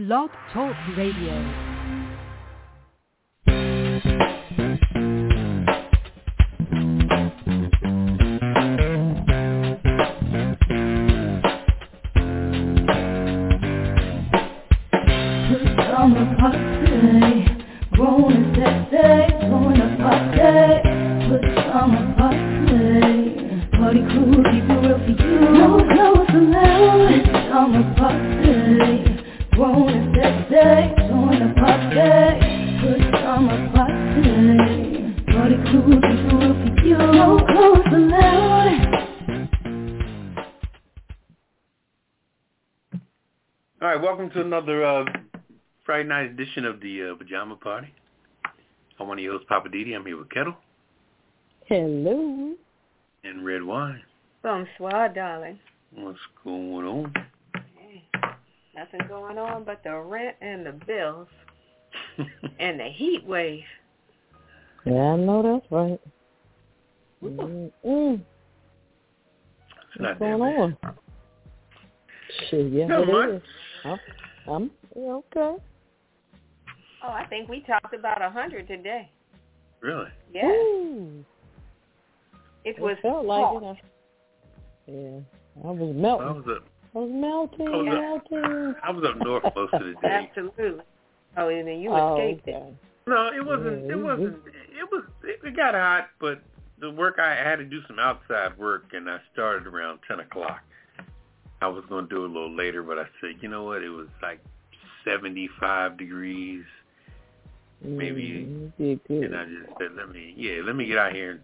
Blog Talk Radio. Welcome to another uh, Friday night edition of the uh, Pajama Party. I'm one of your hosts, Poppa DD. I'm here with Ketel Hello. and Redwine. Bonsoir, darling. What's going on? Hey, nothing going on but the rent and the bills and the heat wave. Yeah, I know that's right. Not What's going on? Shit, yeah, Not much. is. I'm, I'm okay. Oh, I think we talked about a hundred today. Really? Yeah, Ooh, it it was felt like hot. it. I, yeah, I was I melting. was up. I was melting, I was melting. I was up north most of the day. Absolutely. Oh, and then you oh, escaped it. No, it wasn't. Yeah, It it wasn't. It was. It got hot, but the work I had to do some outside work, and I started around ten o'clock. I was going to do it a little later, but I said, you know what? It was like seventy-five degrees, Maybe- Mm, you and I just said, let me, yeah, let me get out here and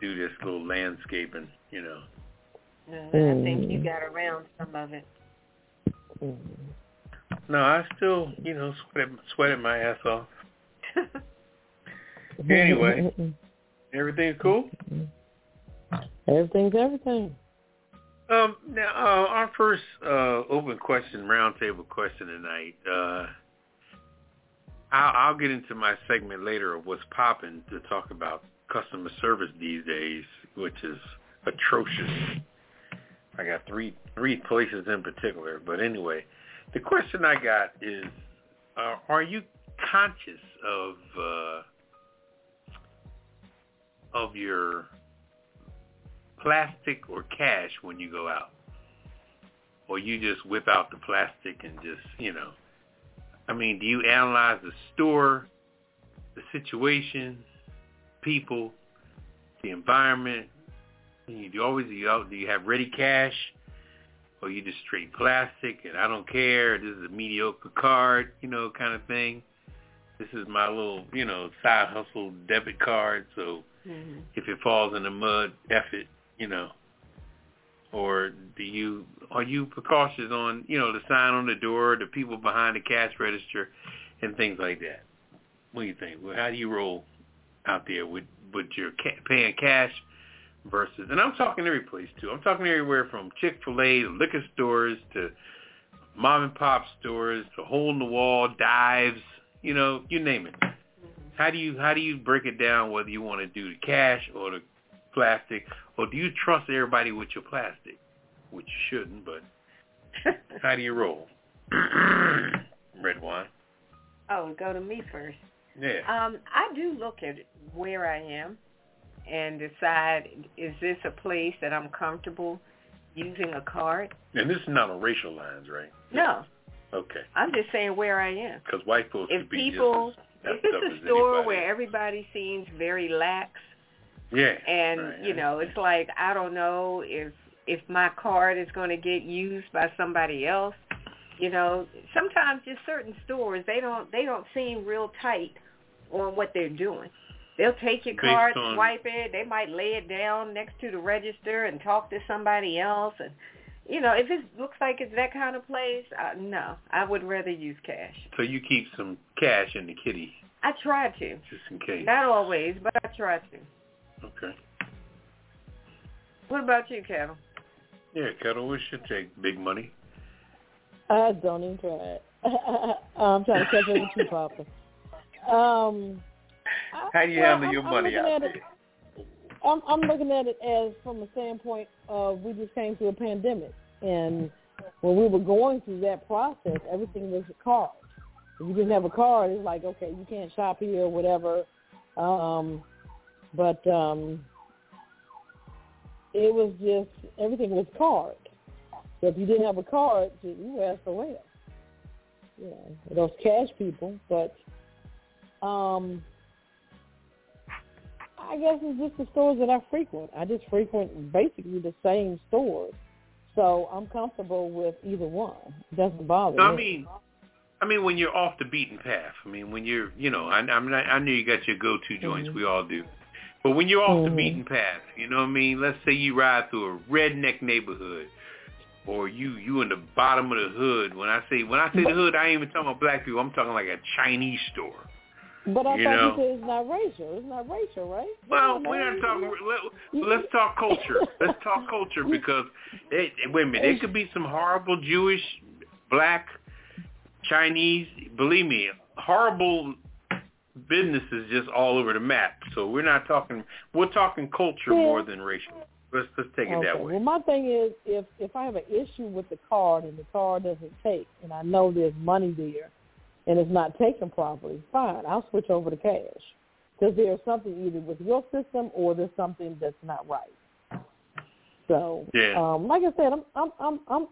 do this little landscaping. You know. Uh, I think you Mm. got around some of it. Mm. No, I still, you know, sweated, sweated my ass off. Anyway. Everything's cool. Everything's everything. Um, now, uh, our first uh, open question, roundtable question tonight. Uh, I'll, I'll get into my segment later of what's popping to talk about customer service these days, which is atrocious. I got three three places in particular, but anyway, the question I got is: uh, Are you conscious of uh, of your plastic or cash when you go out? Or you just whip out the plastic and just, you know. I mean, do you analyze the store, the situation, people, the environment? Do you always do you, do you have ready cash? Or you just straight plastic and I don't care, this is a mediocre card, you know, kind of thing. This is my little, you know, side hustle debit card, so Mhm. if it falls in the mud, F it, you know. Or do you are you precautious on, you know, the sign on the door, the people behind the cash register and things like that? What do you think? Well, how do you roll out there with with your ca- paying cash versus and I'm talking every place too. I'm talking everywhere from Chick-fil-A to liquor stores to mom and pop stores to hole in the wall dives, you know, you name it. Mm-hmm. How do you how do you break it down whether you want to do the cash or the plastic, or do you trust everybody with your plastic, which you shouldn't, but how do you roll? Redwine. oh, go to me first. Yeah. Um, I do look at where I am and decide is this a place that I'm comfortable using a card? And this is not on racial lines, right? No, Okay. I'm just saying where I am. Because white folks If could be people, just as if it's a store anybody. where everybody seems very lax, yeah, and right, you know, it's like I don't know if if my card is going to get used by somebody else. You know, sometimes just certain stores they don't they don't seem real tight on what they're doing. They'll take your Based card, on- swipe it. They might lay it down next to the register and talk to somebody else. And you know, if it looks like it's that kind of place, uh, no, I would rather use cash. So you keep some cash in the kitty I try to, just in case. not always, but I try to. Okay. What about you, Kevin? Yeah, Ketel, we should take big money. I don't even try it. I'm trying to catch up with you, Papa. Um, How do you well, handle I'm- your I'm money out there? I'm I'm looking at it as from a standpoint of we just came through a pandemic and when we were going through that process, everything was a card. If you didn't have a card, it's like okay, you can't shop here or whatever. Um, but um, it was just everything was card. So if you didn't have a card, you were asked for where. You know, those cash people, but um, I guess it's just the stores that I frequent. I just frequent basically the same stores, so I'm comfortable with either one. It doesn't bother no, me. I mean, I mean when you're off the beaten path. I mean when you're, you know, I, I'm not, I know you got your go-to joints. Mm-hmm. We all do. But when you're off the mm-hmm. beaten path, you know what I mean? Let's say you ride through a redneck neighborhood or you you in the bottom of the hood. When I say when I say the hood, I ain't even talking about black people. I'm talking like a Chinese store. But I you thought know. you said it's not racial. It's not racial, right? Well, we're not talking. Let, let's talk culture. Let's talk culture because it, it- wait a minute. There could be some horrible Jewish, black, Chinese. Believe me, horrible businesses just all over the map. So we're not talking. We're talking culture more than racial. Let's let's take it okay. that way. Well, my thing is, if if I have an issue with the card and the card doesn't take, and I know there's money there, and it's not taken properly, fine, I'll switch over to cash because there's something either with your system or there's something that's not right. So, Yeah. um, like I said, I'm I'm I'm I'm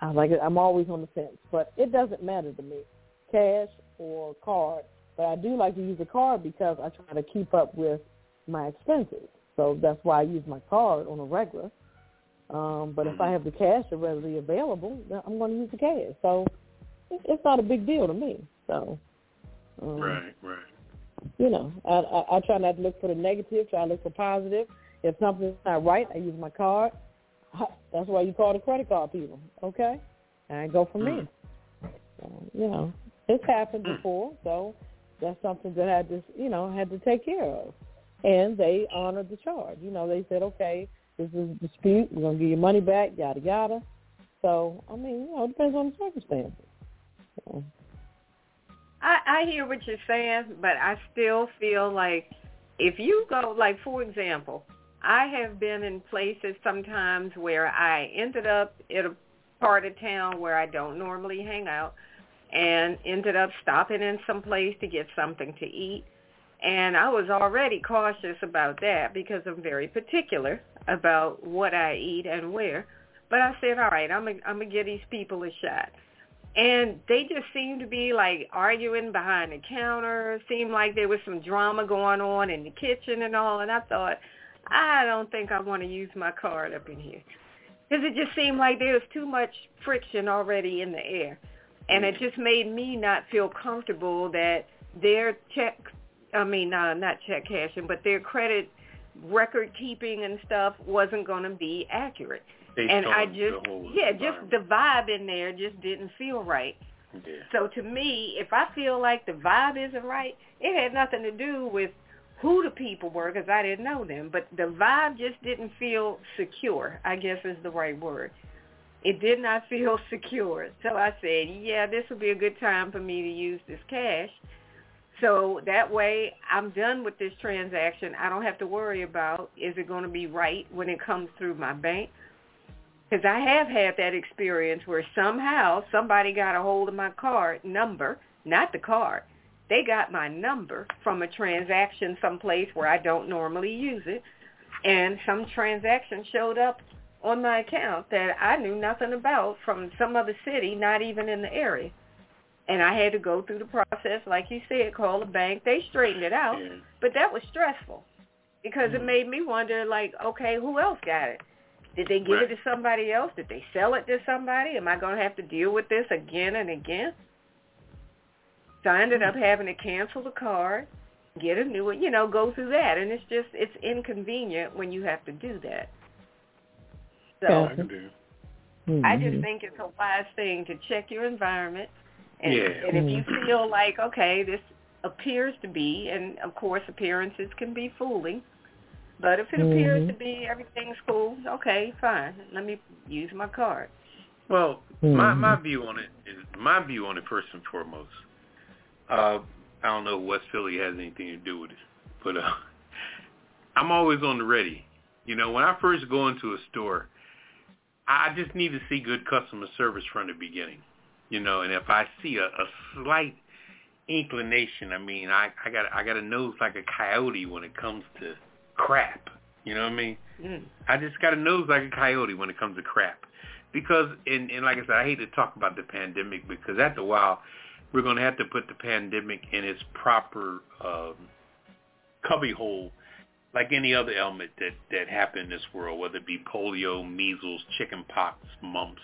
I like I'm always on the fence, but it doesn't matter to me, cash or card. But I do like to use a card because I try to keep up with my expenses. So that's why I use my card on a regular. Um, but if I have the cash readily available, I'm going to use the cash. So it's not a big deal to me. So, um, Right, right. you know, I, I, I try not to look for the negative. Try to look for positive. If something's not right, I use my card. That's why you call the credit card people, okay? And I go from there. So, you know, it's happened Mm. before, so that's something that I had to, you know, had to take care of. And they honored the charge. You know, they said, okay, this is a dispute. We're going to give you money back, yada, yada. So, I mean, you know, it depends on the circumstances. So, I, I hear what you're saying, but I still feel like if you go, like for example, I have been in places sometimes where I ended up in a part of town where I don't normally hang out and ended up stopping in some place to get something to eat. And I was already cautious about that because I'm very particular about what I eat and where. But I said, all right, I'm going to give these people a shot and they just seemed to be like arguing behind the counter. Seemed like there was some drama going on in the kitchen and all. And I thought, I don't think I want to use my card up in here because it just seemed like there was too much friction already in the air, and it just made me not feel comfortable that their check, I mean, uh, not check cashing, but their credit record keeping and stuff wasn't going to be accurate They and I just yeah, just the vibe in there just didn't feel right. yeah. So to me, if I feel like the vibe isn't right, it had nothing to do with who the people were because I didn't know them, but the vibe just didn't feel secure. I guess is the right word. It did not feel secure. So I said, yeah, this would be a good time for me to use this cash. So that way I'm done with this transaction. I don't have to worry about is it going to be right when it comes through my bank. Because I have had that experience where somehow somebody got a hold of my card number, not the card. They got my number from a transaction someplace where I don't normally use it. And some transaction showed up on my account that I knew nothing about from some other city, not even in the area. And I had to go through the process, like you said, call the bank. They straightened it out, Yeah. but that was stressful because it mm-hmm. made me wonder, like, okay, who else got it? Did they give Right. it to somebody else? Did they sell it to somebody? Am I going to have to deal with this again and again? So I ended up mm-hmm. having to cancel the card, get a new one, you know, go through that. And it's just, it's inconvenient when you have to do that. So Yeah. I can do. I just Mhm. think it's a wise thing to check your environment. And, Yeah. and if you feel like, okay, this appears to be, and of course appearances can be fooling, but if it appears Mhm. to be everything's cool, okay, fine. Let me use my card. Well, my Mhm. my view on it is my view on it first and foremost. Uh, I don't know if West Philly has anything to do with it, but uh, I'm always on the ready. You know, when I first go into a store, I just need to see good customer service from the beginning, you know. And if I see a, a slight inclination, I mean, I I got I got a nose like a coyote when it comes to crap. You know what I mean? Mm. I just got a nose like a coyote when it comes to crap. Because, and, and like I said, I hate to talk about the pandemic because after a while, we're going to have to put the pandemic in its proper um, cubbyhole like any other element that, that happened in this world, whether it be polio, measles, chicken pox, mumps,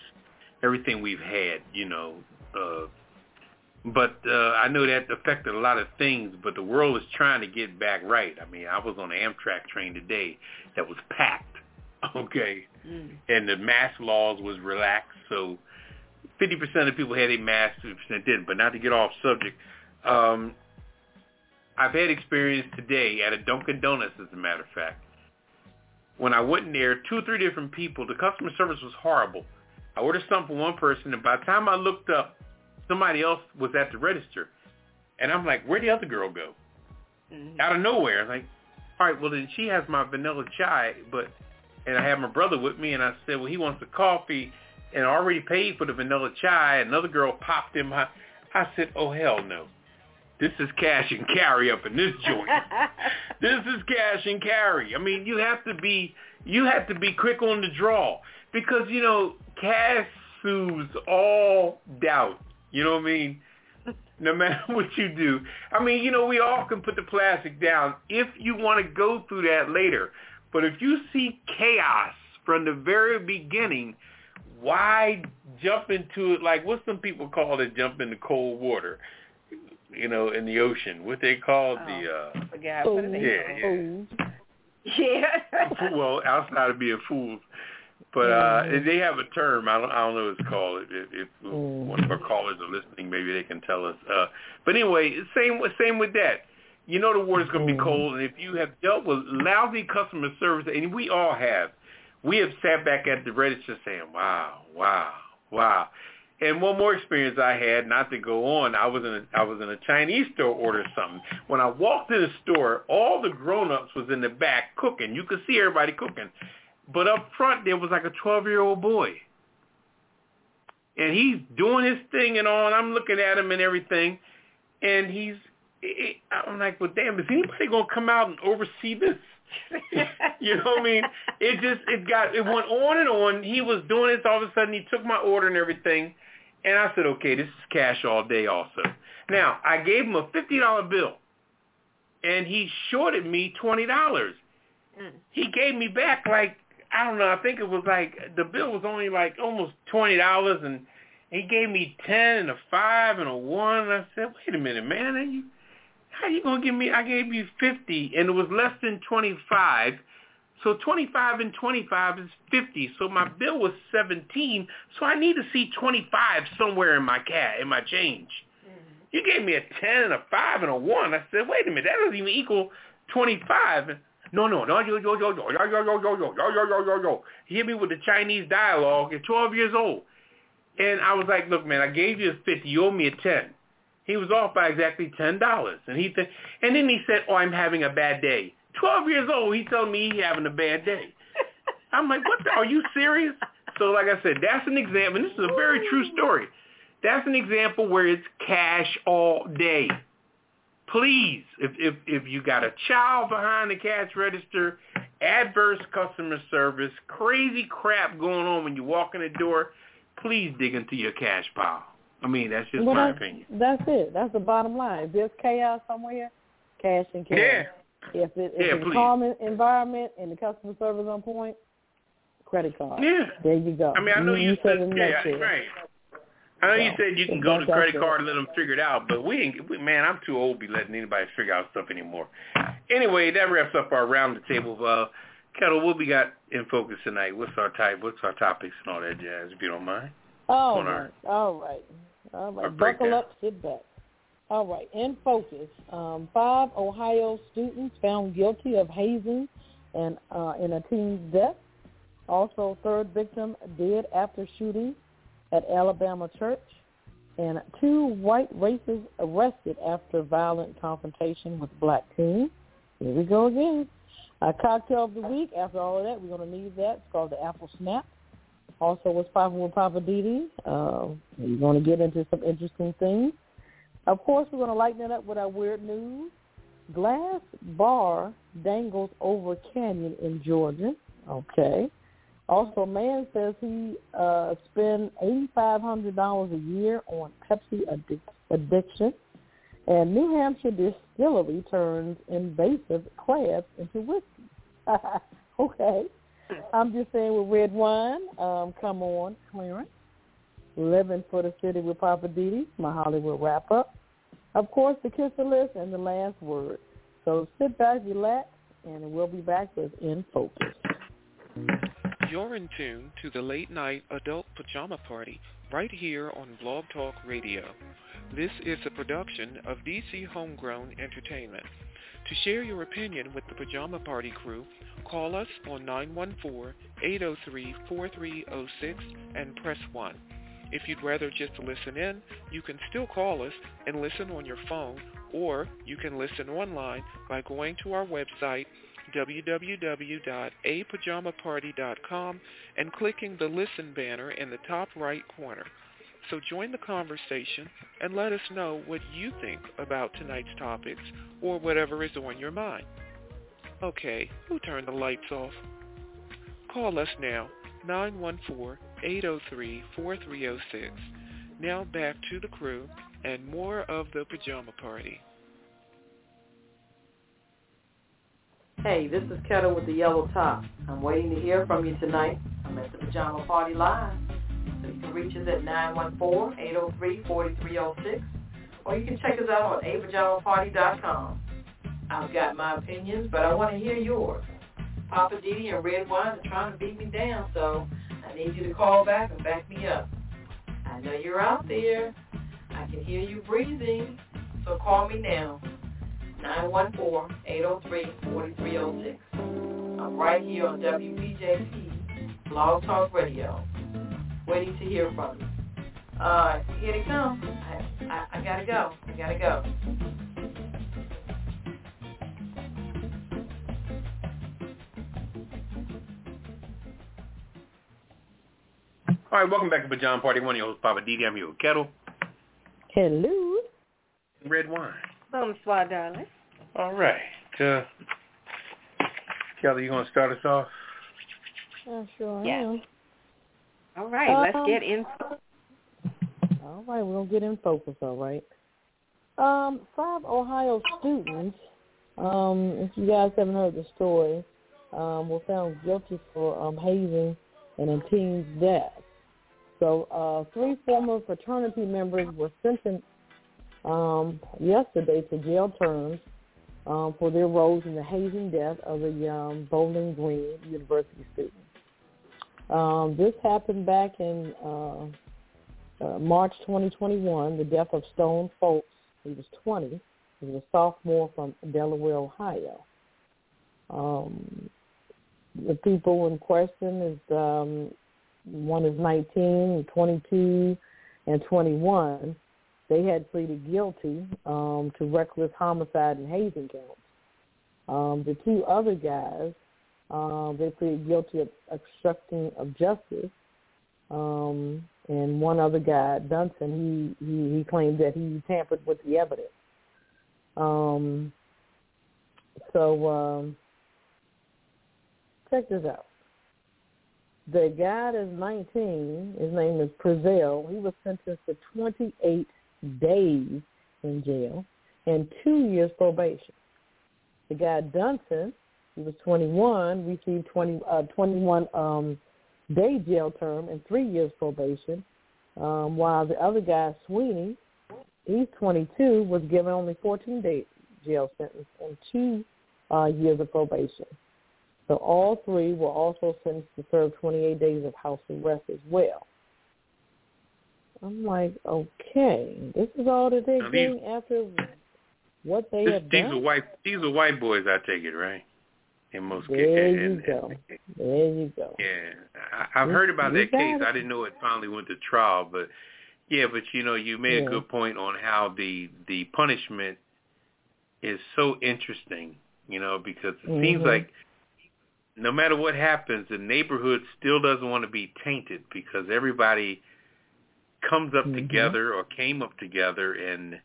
everything we've had, you know. Uh, but uh, I know that affected a lot of things, but the world is trying to get back right. I mean, I was on an Amtrak train today that was packed, okay, Mm. and the mask laws was relaxed, so 50% of people had a mask, 50% didn't. But not to get off subject, um, I've had experience today at a Dunkin' Donuts, as a matter of fact. When I went in there, two or three different people, the customer service was horrible. I ordered something for one person, and by the time I looked up, somebody else was at the register. And I'm like, where'd the other girl go? Mhm. Out of nowhere. I'm like, all right, well, then she has my vanilla chai, but, and I have my brother with me, and I said, well, he wants the coffee, and I already paid for the vanilla chai. Another girl popped in my, I said, oh, hell no. This is cash and carry up in this joint. this is cash and carry. I mean, you have to be you have to be quick on the draw because you know cash soothes all doubt. You know what I mean? No matter what you do. I mean, you know, we all can put the plastic down if you want to go through that later. But if you see chaos from the very beginning, why jump into it like what some people call it jump into cold water? You know, in the ocean. What they call the uh Forgot what are they Yeah, called? yeah. Yeah. well, outside of being fools. But uh they have a term. I don't. I don't know what it's called. If, if Mm. one of our callers are listening, maybe they can tell us. Uh But anyway, same same with that. You know the water's going to be Mm. cold, and if you have dealt with lousy customer service, and we all have, we have sat back at the register saying, "Wow, wow, wow." And one more experience I had, not to go on, I was in a, I was in a Chinese store order something. When I walked in the store, all the grown-ups was in the back cooking. You could see everybody cooking. But up front there was like a 12-year-old boy. And he's doing his thing and all, and I'm looking at him and everything. And he's, I'm like, well, damn, is anybody going to come out and oversee this? you know what I mean? It just it got it went on and on. He was doing this all of a sudden. He took my order and everything, and I said, okay, this is cash all day. Also, now I gave him a fifty dollar bill, and he shorted me twenty dollars. Mm. He gave me back like I don't know. I think it was like the bill was only like almost twenty dollars, and he gave me ten and a five and a one. And I said, wait a minute, man, are you how you gonna give me? I gave you fifty, and it was less than twenty-five. So twenty-five and twenty-five is fifty. So my bill was seventeen. So I need to see twenty-five somewhere in my cat in my change. You gave me a ten and a five and a one. I said, wait a minute, that doesn't even equal twenty-five. No, no, no, yo, yo, yo, yo, yo, yo, yo, yo, yo, yo, yo, yo, yo, yo. He hit me with the Chinese dialogue at twelve years old, and I was like, look, man, I gave you a fifty. You owe me a ten. He was off by exactly ten dollars, and he th- and then he said, "Oh, I'm having a bad day." Twelve years old, he telling me he having a bad day. I'm like, "What? The, are you serious?" So, like I said, that's an example. And this is a very true story. That's an example where it's cash all day. Please, if if if you got a child behind the cash register, adverse customer service, crazy crap going on when you walk in the door, please dig into your cash pile. I mean, that's just Well, my that's, opinion. That's it. That's the bottom line. If there's chaos somewhere, cash and cash. Yeah. If, it, if Yeah, it's a please. calm environment and the customer service on point, credit card. Yeah. There you go. I mean, I know you, said said, it yeah, nutshell. right. I know you said you can go to credit card and let them figure it out, but we ain't, we, man, I'm too old to be letting anybody figure out stuff anymore. Anyway, that wraps up our round the table. Uh, Ketel, what we got in focus tonight? What's our type? What's our topics and all that jazz? If you don't mind. All on our- right, all right, all. Buckle breakdown. up, sit back. All right, in focus, um, five Ohio students found guilty of hazing and uh, in a teen's death. Also, third victim dead after shooting at Alabama church. And two white racists arrested after violent confrontation with black teen. Here we go again. A cocktail of the week. After all of that, we're going to need that. It's called the Apple Snap. Also, what's popping with Poppa DD? Uh, we're going to get into some interesting things. Of course, we're going to lighten it up with our weird news. Glass bar dangles over canyon in Georgia. Okay. Also, man says he uh, spends $8,500 a year on Pepsi addic- addiction. And New Hampshire distillery turns invasive crabs into whiskey. okay. I'm just saying with Redwine, um, come on, Clarence. Living for the city with Poppa DD, my Hollywood wrap-up. Of course, the kiss list and the last word. So sit back, relax, and we'll be back with In Focus. You're in tune to the late night adult pajama party right here on Blog Talk Radio. This is a production of DC Homegrown Entertainment. To share your opinion with the Pajama Party crew, call us on 914-803-4306 and press 1. If you'd rather just listen in, you can still call us and listen on your phone, or you can listen online by going to our website, www.apajamaparty.com, and clicking the Listen banner in the top right corner. So join the conversation and let us know what you think about tonight's topics or whatever is on your mind. Okay, who turned the lights off? Call us now, 914-803-4306. Now back to the crew and more of the Pajama Party. Hey, this is Ketel with the Yellow Top. I'm waiting to hear from you tonight. I'm at the Pajama Party Live. So you can reach us at 914-803-4306 or you can check us out on apajamaparty.com. I've got my opinions, but I want to hear yours. Poppa DD and Redwine are trying to beat me down, so need you to call back and back me up. I know you're out there. I can hear you breathing, so call me now. 914-803-4306. I'm right here on WBJP, Blog Talk Radio, waiting to hear from you. Uh, here they come. I, I, I gotta go. I gotta go. All right, welcome back to Pajama Party. One of your hosts, Poppa DD. I'm here with Ketel. Hello. Redwine. Bonsoir, darling. All right. Uh, Kelly, you going to start us off? Yeah, sure Yes. am. All right, let's Um, get in. All right, we're gonna get in focus. All right. Um, five Ohio students, um, if you guys haven't heard the story, um, were found guilty for um, hazing and a teen's death. So uh, three former fraternity members were sentenced um, yesterday to jail terms um, for their roles in the hazing death of a um, Bowling Green University student. Um, this happened back in uh, uh, March 2021, the death of Stone Foltz. He was 20. He was a sophomore from Delaware, Ohio. Um, the people in question is um, one is 19, and 22, and 21. They had pleaded guilty um, to reckless homicide and hazing counts. Um, the two other guys, um, they pleaded guilty of obstructing of justice um, and one other guy, Dunson, he, he, he claimed that he tampered with the evidence. Um, so um, check this out. The guy that's 19, his name is Prezell, he was sentenced to 28 days in jail and two years probation. The guy Dunson, he was 21, received 20, uh, 21 um, day jail term and three years probation, um, while the other guy, Sweeney, he's 22, was given only 14 day jail sentence and two uh, years of probation. So all three were also sentenced to serve 28 days of house arrest as well. I'm like, okay, this is all that they're Now, these- after what they This, have these done. are white. These are white boys. I take it, right? In most There cases. you and- go. and- There you go. Yeah, I, I've You- heard about that case. it. I didn't know it finally went to trial, but yeah, but you know, you made Yeah. a good point on how the the punishment is so interesting. You know, because it seems Mhm. like no matter what happens, the neighborhood still doesn't want to be tainted because everybody comes up Mhm. together or came up together, and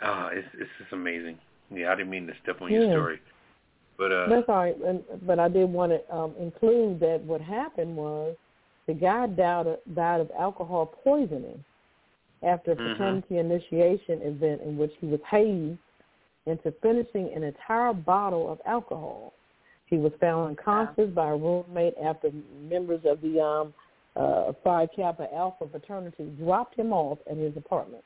uh, it's it's just amazing. Yeah, I didn't mean to step on your story, but uh, That's all right. And, but I did want to um, include that what happened was the guy died of, died of alcohol poisoning after a Mhm. fraternity initiation event in which he was hazed into finishing an entire bottle of alcohol. He was found unconscious by a roommate after members of the um, uh, Phi Kappa Alpha fraternity dropped him off at his apartment.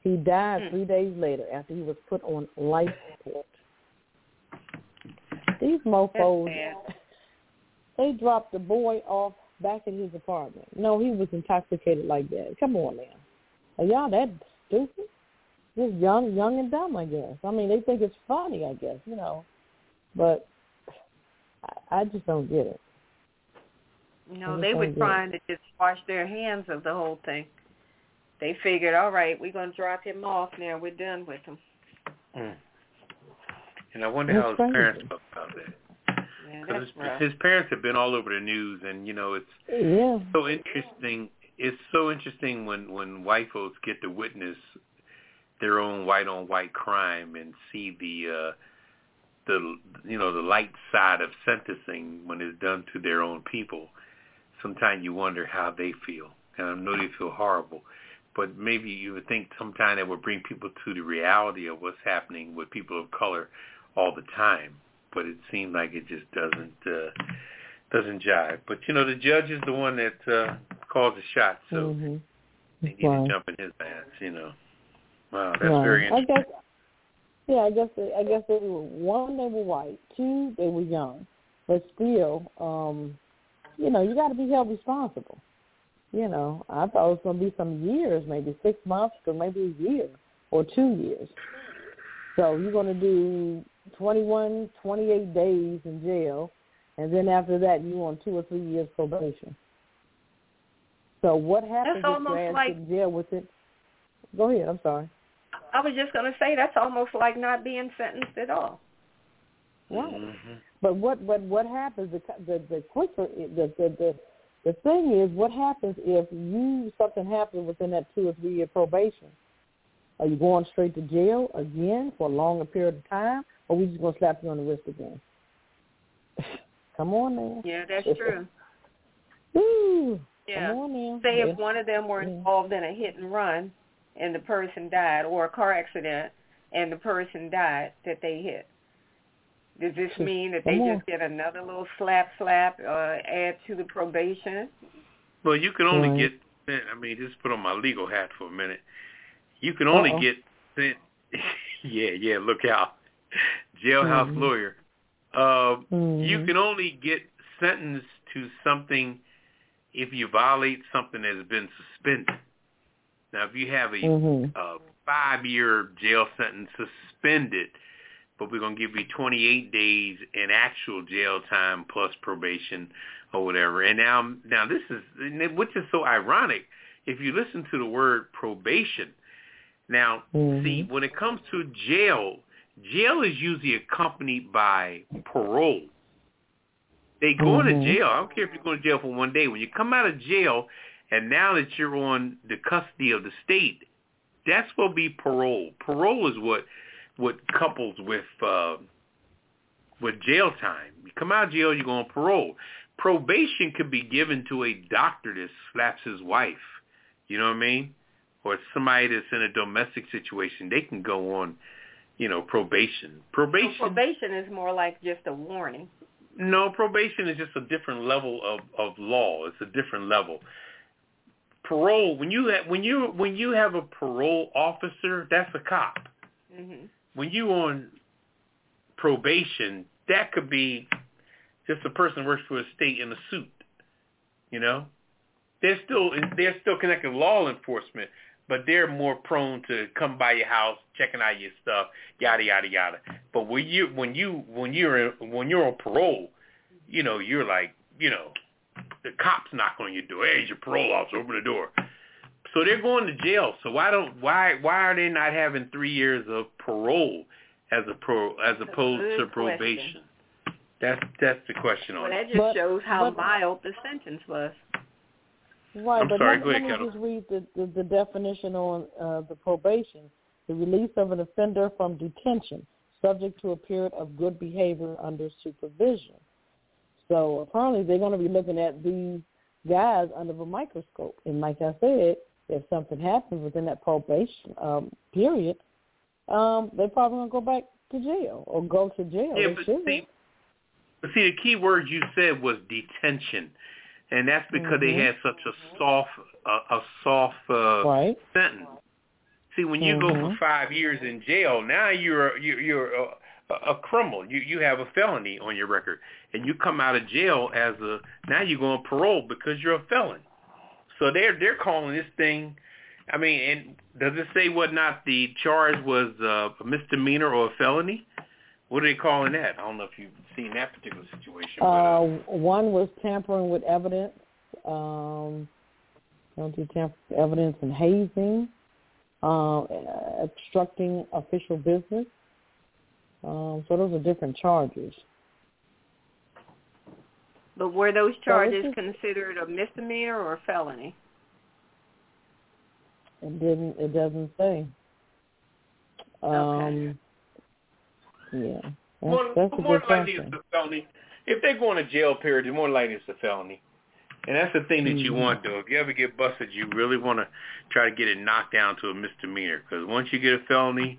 He died Hmm. three days later after he was put on life support. These mofos, they dropped the boy off back at his apartment. No, he was intoxicated like that. Come on now. Are y'all that stupid? Just young, young and dumb, I guess. I mean, they think it's funny, I guess, you know. But I, I just don't get it. No, they were don't it. trying to just wash their hands of the whole thing. They figured, all right, we're going to drop him off now. We're done with him. mm. and I wonder That's how his crazy. parents felt about that. Because that's his, his parents have been all over the news, and you know it's Yeah. so interesting. It's so interesting when when white folks get to witness their own white on white crime and see the uh, the you know the light side of sentencing when it's done to their own people. Sometimes you wonder how they feel, and I know they feel horrible. But maybe you would think sometime it would bring people to the reality of what's happening with people of color all the time. But it seemed like it just doesn't uh, doesn't jive. But you know, the judge is the one that uh, calls the shots, so hmm they need Right. to jump in his ass. You know, wow, that's very I interesting. guess. Yeah, I guess. They, I guess they were one. They were white. Two, they were young. But still, um, you know, you got to be held responsible. You know, I thought it was going to be some years, maybe six months or maybe a year or two years. So you're going to do 21, 28 days in jail, and then after that, you on two or three years probation. So what happens That's if almost your ass like- in jail within? Go ahead. I'm sorry. I was just going to say that's almost like not being sentenced at all. Right. Mhm. But what but what happens the the the quicker the the the the thing is what happens if you something happens within that two or three year probation? Are you going straight to jail again for a longer period of time, or are we just gonna slap you on the wrist again? Come on now. Yeah, that's true. Woo. Yeah. Come on now. Say Yeah. if one of them were Yeah. involved in a hit and run and the person died, or a car accident and the person died that they hit. Does this mean that they just get another little slap slap uh, add to the probation? Well, you can only Right. get. I mean, just put on my legal hat for a minute. You can only Uh-oh. get sent. yeah, yeah. Look out, jailhouse Mhm. lawyer. Uh, Mhm. You can only get sentenced to something if you violate something that has been suspended. Now, if you have a Mhm. uh, five-year jail sentence suspended, but we're going to give you 28 days in actual jail time plus probation or whatever. And now, now this is, which is so ironic, if you listen to the word probation. Now, Mhm. see, when it comes to jail, jail is usually accompanied by parole. They go Mhm. into jail. I don't care if you're going to jail for one day. When you come out of jail, and now that you're on the custody of the state, that's what be parole. Parole is what what couples with uh, with jail time. You come out of jail, you go on parole. Probation could be given to a doctor that slaps his wife. You know what I mean? Or somebody that's in a domestic situation, they can go on, you know, probation. Probation. probation is more like just a warning. No, probation is just a different level of of law. It's a different level. Parole, when you have, when you when you have a parole officer, that's a cop. hmm When you on probation, that could be just a person who works for a state in a suit. You know, they're still they're still connected to law enforcement, but they're more prone to come by your house, checking out your stuff, yada yada yada. But when you when you when you're when you're on parole, you know you're like you know the cops knock on your door. Hey, it's your parole officer, open the door. So they're going to jail. So why don't why why are they not having three years of parole as a pro as opposed good to question. probation? That's that's the question Well, on that it. just But- shows how but- mild the sentence was. Right, I'm but sorry, let, go ahead, let me just read the, the, the definition on uh, the probation. The release of an offender from detention, subject to a period of good behavior under supervision. So apparently they're going to be looking at these guys under the microscope. And like I said, if something happens within that probation um, period, um, they're probably going to go back to jail or go to jail. Yeah, but see, but see, the key word you said was detention, and that's because they Mhm. had such a soft, a, a soft uh, right. sentence. See, when you go Mhm. for five years in jail, now you're you're, you're a, criminal. You you have a felony on your record, and you come out of jail as a now you're going parole because you're a felon. So they're they're calling this thing. I mean, and does it say what not the charge was uh, a misdemeanor or a felony? What are they calling that? I don't know if you've seen that particular situation. But, Uh, uh, one was tampering with evidence. Um, don't do tamper evidence and hazing, uh, obstructing official business. Um, so those are different charges. But were those charges this is- considered a misdemeanor or a felony? It didn't. It doesn't say. Um, Yeah, that's, more, that's a more likely question. it's a felony. If they're going to jail period, more likely it's a felony. And that's the thing that you Mhm. want, though. If you ever get busted, you really want to try to get it knocked down to a misdemeanor. Because once you get a felony,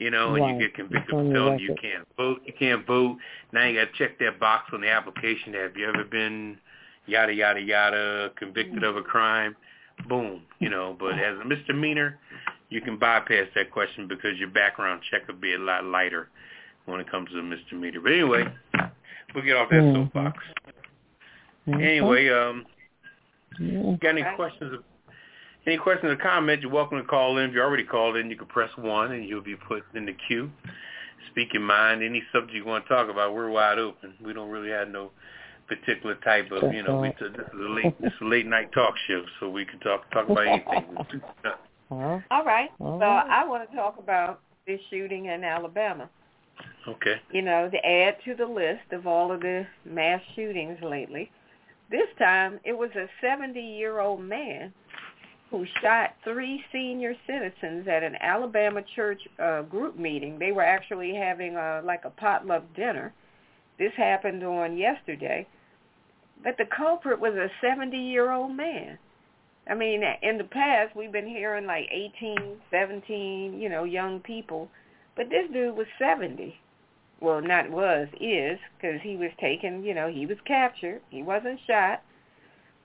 you know, and Right. you get convicted of felony, you can't vote. You can't vote. Now you got to check that box on the application. Have you ever been yada yada yada convicted of a crime? Boom, you know. But as a misdemeanor, you can bypass that question because your background check will be a lot lighter when it comes to a misdemeanor. But anyway, we'll get off that Mhm. soapbox. Anyway, um, Yeah. got any questions? Any questions or comments? You're welcome to call in. If you already called in, you can press one and you'll be put in the queue. Speak your mind. Any subject you want to talk about, we're wide open. We don't really have no particular type of, you know, we, this is a late, this is a late night talk show, so we can talk talk about anything. All right. So. I want to talk about this shooting in Alabama. okay. You know, to add to the list of all of the mass shootings lately. This time it was a 70-year-old man who shot three senior citizens at an Alabama church uh, group meeting. They were actually having a, like a potluck dinner. This happened on yesterday. But the culprit was a 70-year-old man. I mean, in the past, we've been hearing like 18, 17, you know, young people. But this dude was 70. Well, not was, is, because he was taken, you know, he was captured. He wasn't shot.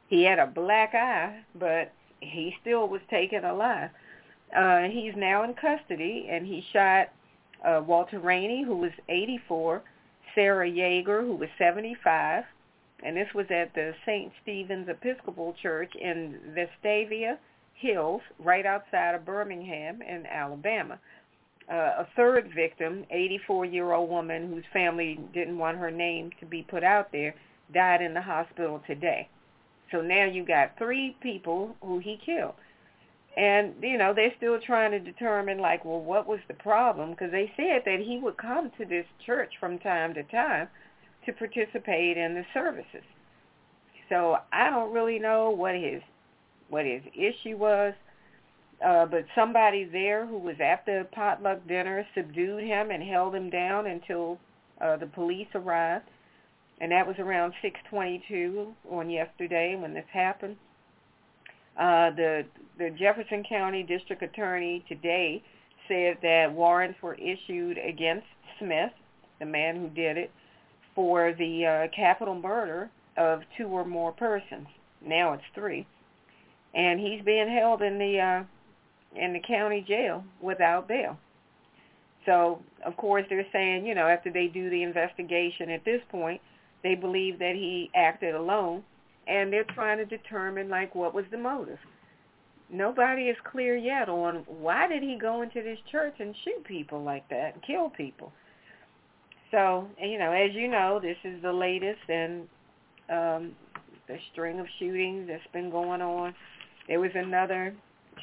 He had a black eye, but he still was taken alive. Uh, he's now in custody, and he shot uh, Walter Rainey, who was 84, Sarah Yeager, who was 75, and this was at the St. Stephen's Episcopal Church in Vestavia Hills, right outside of Birmingham in Alabama. Uh, a third victim, 84-year-old woman whose family didn't want her name to be put out there, died in the hospital today. So now you got three people who he killed. And, you know, they're still trying to determine, like, well, what was the problem? Because they said that he would come to this church from time to time to participate in the services. So I don't really know what his what his issue was, uh, but somebody there who was at the potluck dinner subdued him and held him down until uh, the police arrived, and that was around 6:22 on yesterday when this happened. Uh, the the Jefferson County District Attorney today said that warrants were issued against Smith, the man who did it, for the uh, capital murder of two or more persons. Now it's three, and he's being held in the uh, in the county jail without bail. So of course they're saying, you know, after they do the investigation at this point, they believe that he acted alone, and they're trying to determine like what was the motive. Nobody is clear yet on why did he go into this church and shoot people like that and kill people. So, you know, as you know, this is the latest in um, the string of shootings that's been going on. There was another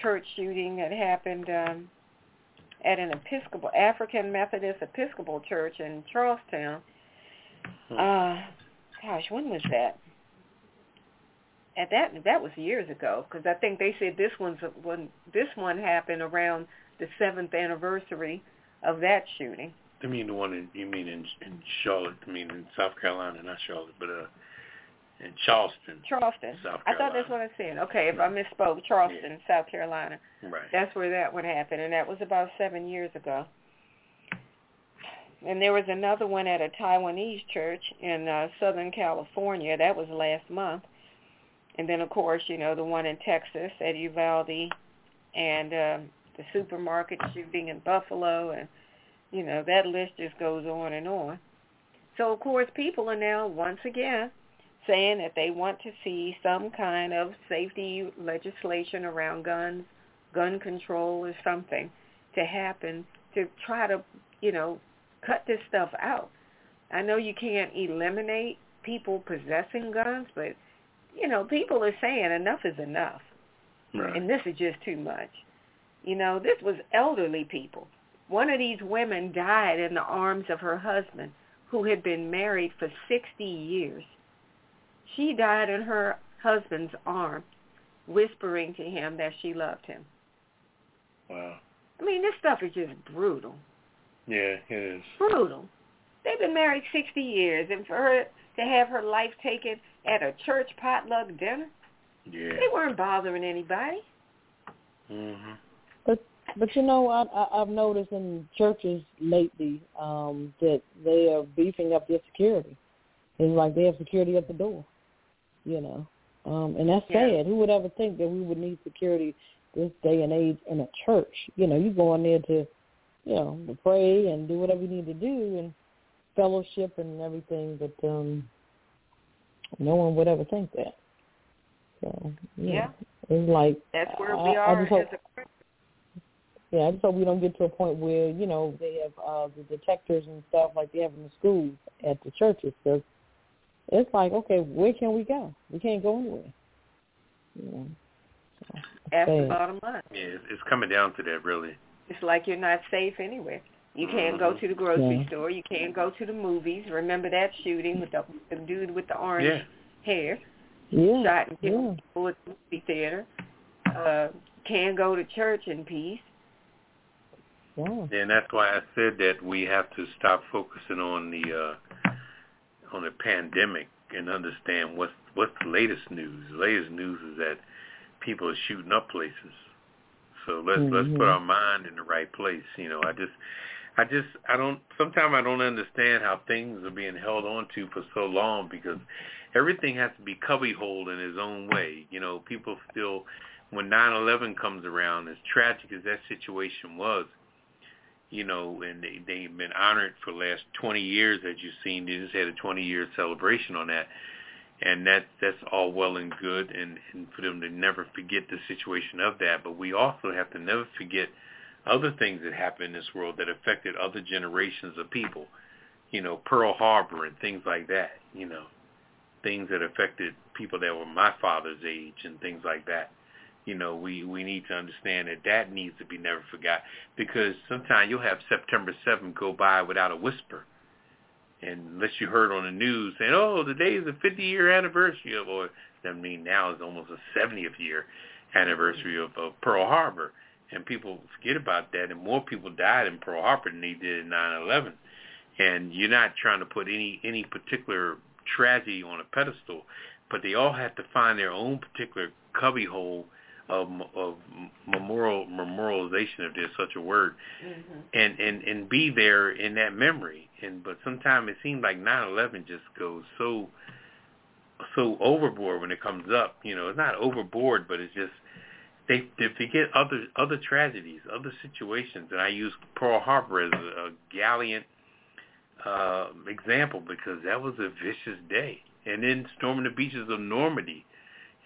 church shooting that happened um, at an Episcopal African Methodist Episcopal church in Charleston. Hmm. Uh, gosh, when was that? At that that was years ago because I think they said this one's when this one happened around the seventh anniversary of that shooting. I mean the one in you mean in in Charlotte? I mean in South Carolina, not Charlotte, but uh, in Charleston. Charleston. South I thought that's what I said. Okay, if I misspoke, Charleston, South Carolina. Right. That's where that one happened, and that was about seven years ago. And there was another one at a Taiwanese church in uh, Southern California. That was last month. And then, of course, you know, the one in Texas at Uvalde and um, the supermarket shooting in Buffalo. And, you know, that list just goes on and on. So, of course, people are now, once again, saying that they want to see some kind of safety legislation around guns, gun control or something to happen to try to, you know, cut this stuff out. I know you can't eliminate people possessing guns, but you know, people are saying enough is enough. Right. And this is just too much. You know, this was elderly people. One of these women died in the arms of her husband who had been married for 60 years. She died in her husband's arms, whispering to him that she loved him. Wow. I mean, this stuff is just brutal. Yeah, it is. Brutal. They've been married 60 years, and for her to have her life taken at a church potluck dinner, Yeah. they weren't bothering anybody. Mm-hmm. But but you know, I, I I've noticed in churches lately um, that they are beefing up their security. It's like they have security at the door, you know, um, and that's Yeah. sad. Who would ever think that we would need security this day and age in a church? You know, you go in there to, you know, to pray and do whatever you need to do and fellowship and everything, but um, no one would ever think that. So yeah, Yeah. it's like That's where I- we I are just hope- as a yeah, I just hope we don't get to a point where you know they have uh, the detectors and stuff like they have in the schools at the churches. Because it's like, okay, where can we go? We can't go anywhere. You know, so, That's the sad. bottom line. Yeah, it's, it's coming down to that, really. It's like you're not safe anywhere. You can't go Mhm. to the grocery Yeah. store. You can't go to the movies. Remember that shooting with the, the dude with the orange Yeah. hair Yeah, shot and killed yeah, people at the movie theater. Uh, can't go to church in peace. yeah. And that's why I said that we have to stop focusing on the uh on the pandemic and understand what's what's the latest news. The latest news is that people are shooting up places. So let's let's Mhm. put our mind in the right place. You know, I just I just I don't sometimes I don't understand how things are being held on to for so long because everything has to be cubbyholed in its own way. You know, people still when nine eleven comes around, as tragic as that situation was, you know, and they they've been honored for the last 20 years, as you've seen. They just had a 20 year celebration on that, and that that's all well and good, and and for them to never forget the situation of that. But we also have to never forget other things that happened in this world that affected other generations of people. You know, Pearl Harbor and things like that. You know, things that affected people that were my father's age and things like that you know, we we need to understand that that needs to be never forgot because sometimes you'll have September 7th go by without a whisper, unless you heard on the news saying, "Oh, today is the 50 year anniversary of," or I mean now is almost a 70th year anniversary of, of Pearl Harbor, and people forget about that, and more people died in Pearl Harbor than they did in 9/11, and you're not trying to put any any particular tragedy on a pedestal, but they all have to find their own particular cubbyhole of, of memorial memorialization, if there's such a word, Mm-hmm. and and and be there in that memory. And but sometimes it seems like 9/11 just goes so so overboard when it comes up. You know, it's not overboard, but it's just they they forget other other tragedies, other situations. And I use Pearl Harbor as a, a gallant uh, example because that was a vicious day. And then storming the beaches of Normandy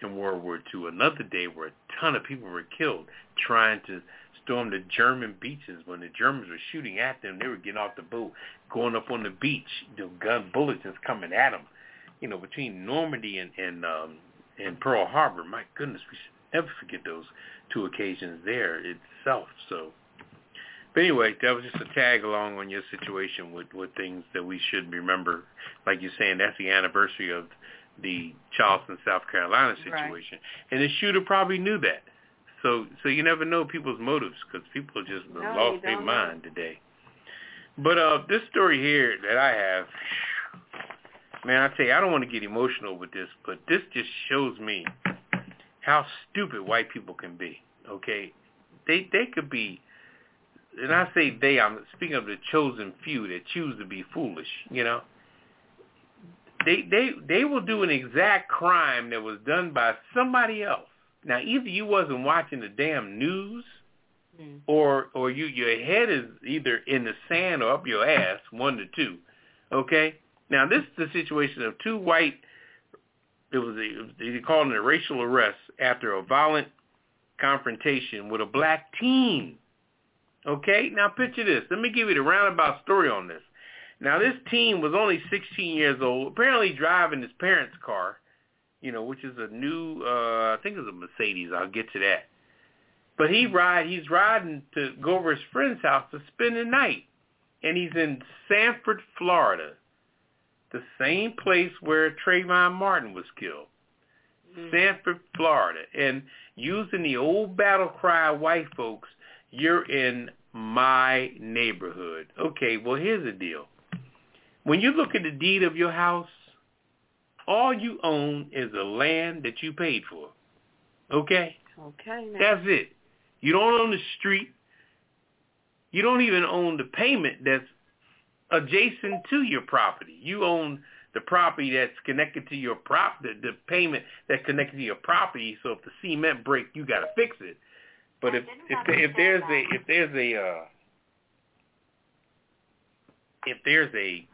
in World War II, another day where a ton of people were killed trying to storm the German beaches. When the Germans were shooting at them, they were getting off the boat, going up on the beach, the gun bullets just coming at them. You know, between Normandy and and, um, and Pearl Harbor, my goodness, we should never forget those two occasions there itself. So, But anyway, that was just a tag along on your situation with with things that we should remember. Like you're saying, that's the anniversary of the Charleston, South Carolina situation, Right. and the shooter probably knew that. So so you never know people's motives because people just No, lost their mind today. But uh, this story here that I have, man, I tell you, I don't want to get emotional with this, but this just shows me how stupid white people can be. Okay, they they could be, and I say they. I'm speaking of the chosen few that choose to be foolish. You know, they they they will do an exact crime that was done by somebody else. Now, either you wasn't watching the damn news, Mm. or or you your head is either in the sand or up your ass, one to two. Okay. Now this is the situation of two white. It was a, they called it a racial arrest after a violent confrontation with a black teen. Okay. Now picture this. Let me give you the roundabout story on this. Now this teen was only 16 years old, apparently driving his parents' car, you know, which is a new, uh, I think it's a Mercedes. I'll get to that. But he ride he's riding to go over his friend's house to spend the night. And he's in Sanford, Florida. The same place where Trayvon Martin was killed. Mm. Sanford, Florida. And using the old battle cry white folks, you're in my neighborhood. Okay, well here's the deal. When you look at the deed of your house, all you own is the land that you paid for. Okay? Okay. Now. That's it. You don't own the street. You don't even own the payment that's adjacent to your property. You own the property that's connected to your prop the, the payment that's connected to your property. So if the cement break, you got to fix it. But if if there, if there's a if there's a uh, if there's a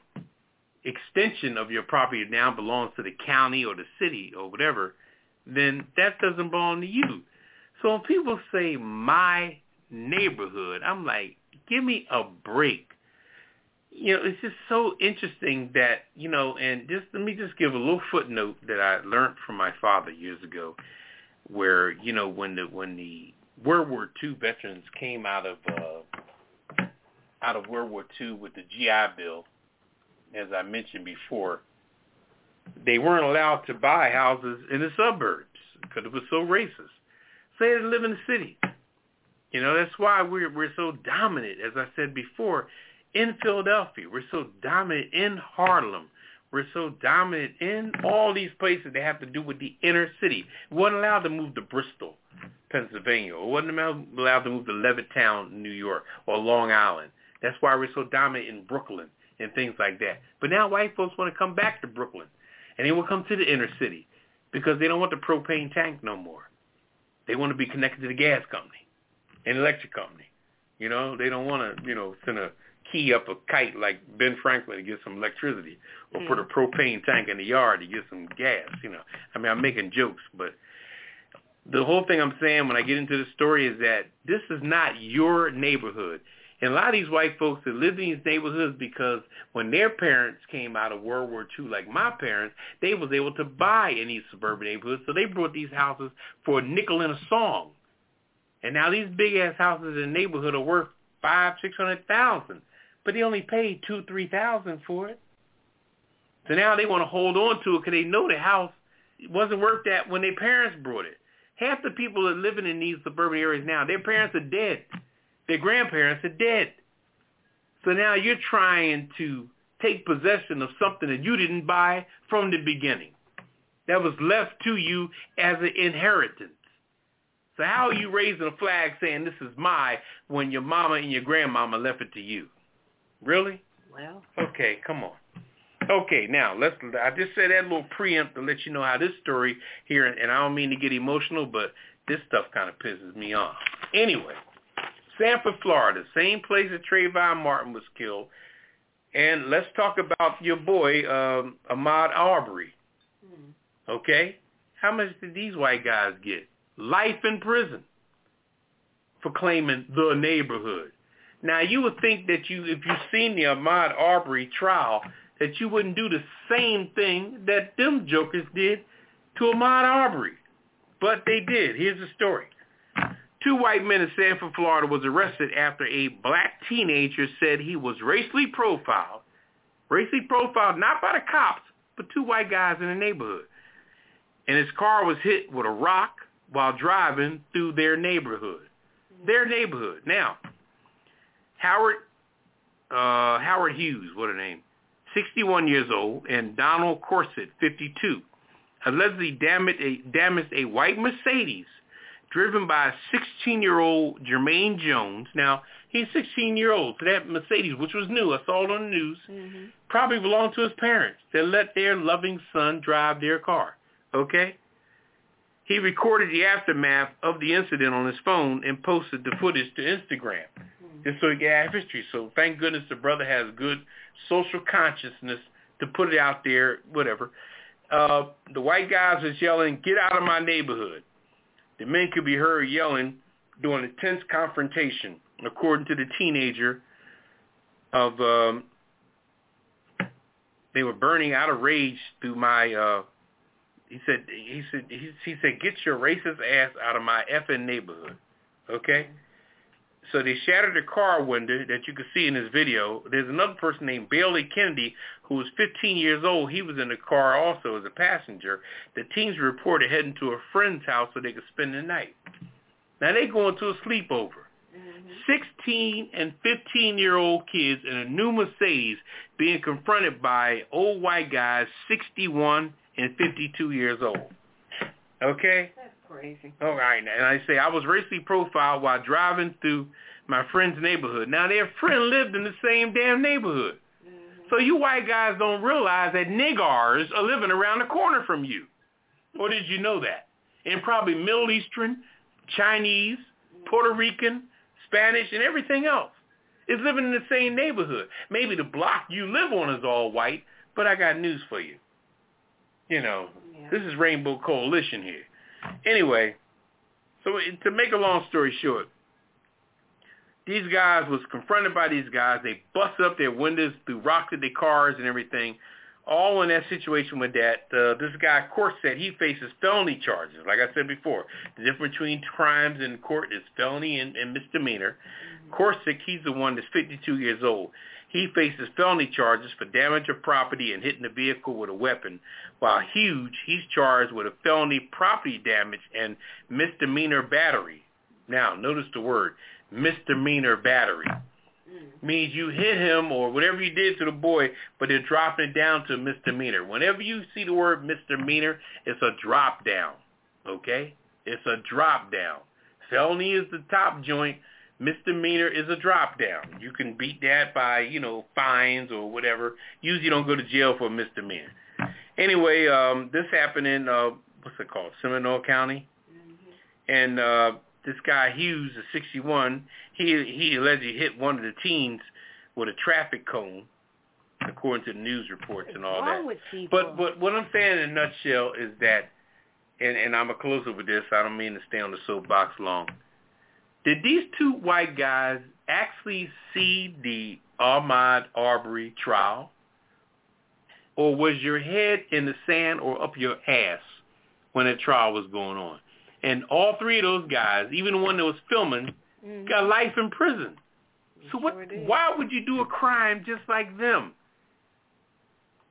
extension of your property now belongs to the county or the city or whatever, then that doesn't belong to you. So when people say my neighborhood, I'm like, give me a break. You know, it's just so interesting that, you know, and just let me just give a little footnote that I learned from my father years ago where, you know, when the when the World War II veterans came out of uh out of World War II with the GI Bill, as I mentioned before, they weren't allowed to buy houses in the suburbs because it was so racist. So they had to live in the city. You know, that's why we're we're so dominant, as I said before, in Philadelphia. We're so dominant in Harlem. We're so dominant in all these places that have to do with the inner city. We wasn't allowed to move to Bristol, Pennsylvania, or wasn't allowed to move to Levittown, New York, or Long Island. That's why we're so dominant in Brooklyn and things like that. But now white folks want to come back to Brooklyn, and they will come to the inner city because they don't want the propane tank no more. They want to be connected to the gas company and electric company. You know, they don't want to, you know, send a key up a kite like Ben Franklin to get some electricity or put a propane tank in the yard to get some gas, you know. I mean, I'm making jokes, but the whole thing I'm saying when I get into the story is that this is not your neighborhood. And a lot of these white folks that live in these neighborhoods because when their parents came out of World War II, like my parents, they was able to buy in these suburban neighborhoods. So they brought these houses for a nickel and a song. And now these big ass houses in the neighborhood are worth five, six hundred thousand. But they only paid two, three thousand for it. So now they want to hold on to it because they know the house wasn't worth that when their parents brought it. Half the people that are living in these suburban areas now, their parents are dead. Their grandparents are dead. So now you're trying to take possession of something that you didn't buy from the beginning. That was left to you as an inheritance. So how are you raising a flag saying this is my when your mama and your grandmama left it to you? Really? Well, Okay, come on. Okay, now let's. I just said that little preempt to let you know how this story here, and I don't mean to get emotional, but this stuff kind of pisses me off. Anyway, Sanford, Florida, same place that Trayvon Martin was killed, and let's talk about your boy um, Ahmaud Arbery. Okay, how much did these white guys get? Life in prison for claiming the neighborhood. Now you would think that you, if you've seen the Ahmaud Arbery trial, that you wouldn't do the same thing that them jokers did to Ahmaud Arbery. But they did. Here's the story. Two white men in Sanford, Florida was arrested after a black teenager said he was racially profiled. Racially profiled not by the cops, but two white guys in the neighborhood. And his car was hit with a rock while driving through their neighborhood. Their neighborhood. Now, Howard uh, Howard Hughes, what a name, 61 years old, and Donald Corset, 52, allegedly damaged a, damaged a white Mercedes driven by 16-year-old Jermaine Jones. Now, he's 16 year old, so that Mercedes, which was new, I saw it on the news, Mm-hmm. probably belonged to his parents. They let their loving son drive their car, okay? He recorded the aftermath of the incident on his phone and posted the footage to Instagram. Just so he could have history. So thank goodness the brother has good social consciousness to put it out there, whatever. Uh, the white guys was yelling, get out of my neighborhood. The men could be heard yelling during a tense confrontation, according to the teenager of um, they were burning out of rage through my uh he said he said he, he said get your racist ass out of my effing neighborhood okay so they shattered the car window that you could see in this video. There's another person named bailey kennedy who was 15 years old. He was in the car also as a passenger. The teens reported heading to a friend's house so they could spend the night. Now they going to a sleepover. Mm-hmm. 16 and 15 year old kids in a new Mercedes being confronted by old white guys 61 and 52 years old. Okay? That's crazy. All right. And I say I was racially profiled while driving through my friend's neighborhood. Now their friend lived in the same damn neighborhood. Mm-hmm. So you white guys don't realize that niggars are living around the corner from you. Or did you know that? And probably Middle Eastern, Chinese, mm-hmm. Puerto Rican, Spanish, and everything else is living in the same neighborhood. Maybe the block you live on is all white, but I got news for you. You know, Yeah. this is Rainbow Coalition here. Anyway, so to make a long story short, these guys was confronted by these guys. They busted up their windows, threw rocks at their cars and everything. All in that situation with that, uh, this guy Court said he faces felony charges. Like I said before, the difference between crimes in court is felony and, and misdemeanor. Corsick, he's the one that's 52 years old. He faces felony charges for damage of property and hitting the vehicle with a weapon, while Hughes, he's charged with a felony property damage and misdemeanor battery. Now, notice the word, misdemeanor battery. Mm. Means you hit him or whatever you did to the boy, but they're dropping it down to misdemeanor. Whenever you see the word misdemeanor, it's a drop down. Okay? It's a drop down. Felony is the top joint. Misdemeanor is a drop down. You can beat that by, you know, fines or whatever. Usually you don't go to jail for a misdemeanor. Anyway, um, this happened in, uh, what's it called, Seminole County? And uh, this guy Hughes, is 61, he he allegedly hit one of the teens with a traffic cone, according to the news reports and all that. But but what I'm saying in a nutshell is that, and and I'm gonna close up with this. I don't mean to stay on the soapbox long. Did these two white guys actually see the Ahmaud Arbery trial, or was your head in the sand or up your ass when that trial was going on? And all three of those guys, even the one that was filming, Mhm. got life in prison. So what? Sure did. Why would you do a crime just like them?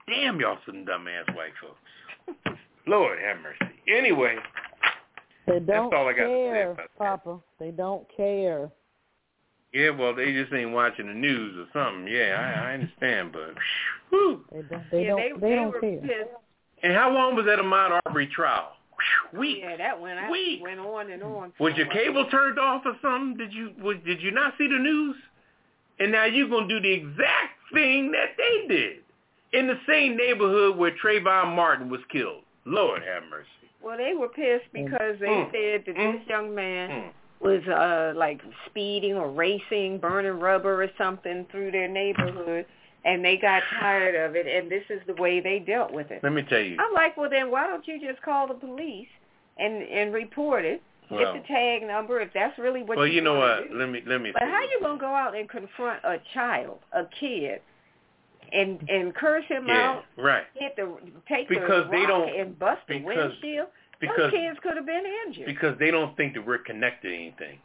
Damn, y'all some dumbass white folks. Lord have mercy. Anyway, They don't all I got to say care, about that. Poppa. They don't care. yeah, well, they just ain't watching the news or something. Yeah, I, I understand, but whew. They don't. They yeah, don't. they, They, they don't were care. pissed. And how long was that Ahmaud Arbery trial? Weeks. Yeah, that went out, Weeks. went on and on. Was your cable turned off or something? Did you was, did you not see the news? And now you're gonna do the exact thing that they did in the same neighborhood where Trayvon Martin was killed. Lord have mercy. Well, they were pissed because they Mm. said that Mm. this young man Mm. was uh like speeding or racing, burning rubber or something through their neighborhood, and they got tired of it, and this is the way they dealt with it. Let me tell you. I'm like, well, then why don't you just call the police and and report it? Well, get the tag number if that's really what well, you you know what? do. Let me let me. But how you gonna go out and confront a child, a kid, and and curse him Yeah, out, right. hit the take Because the they rock don't- and bust the because- windshield? because Those kids could have been injured. because they don't think that we're connected to anything.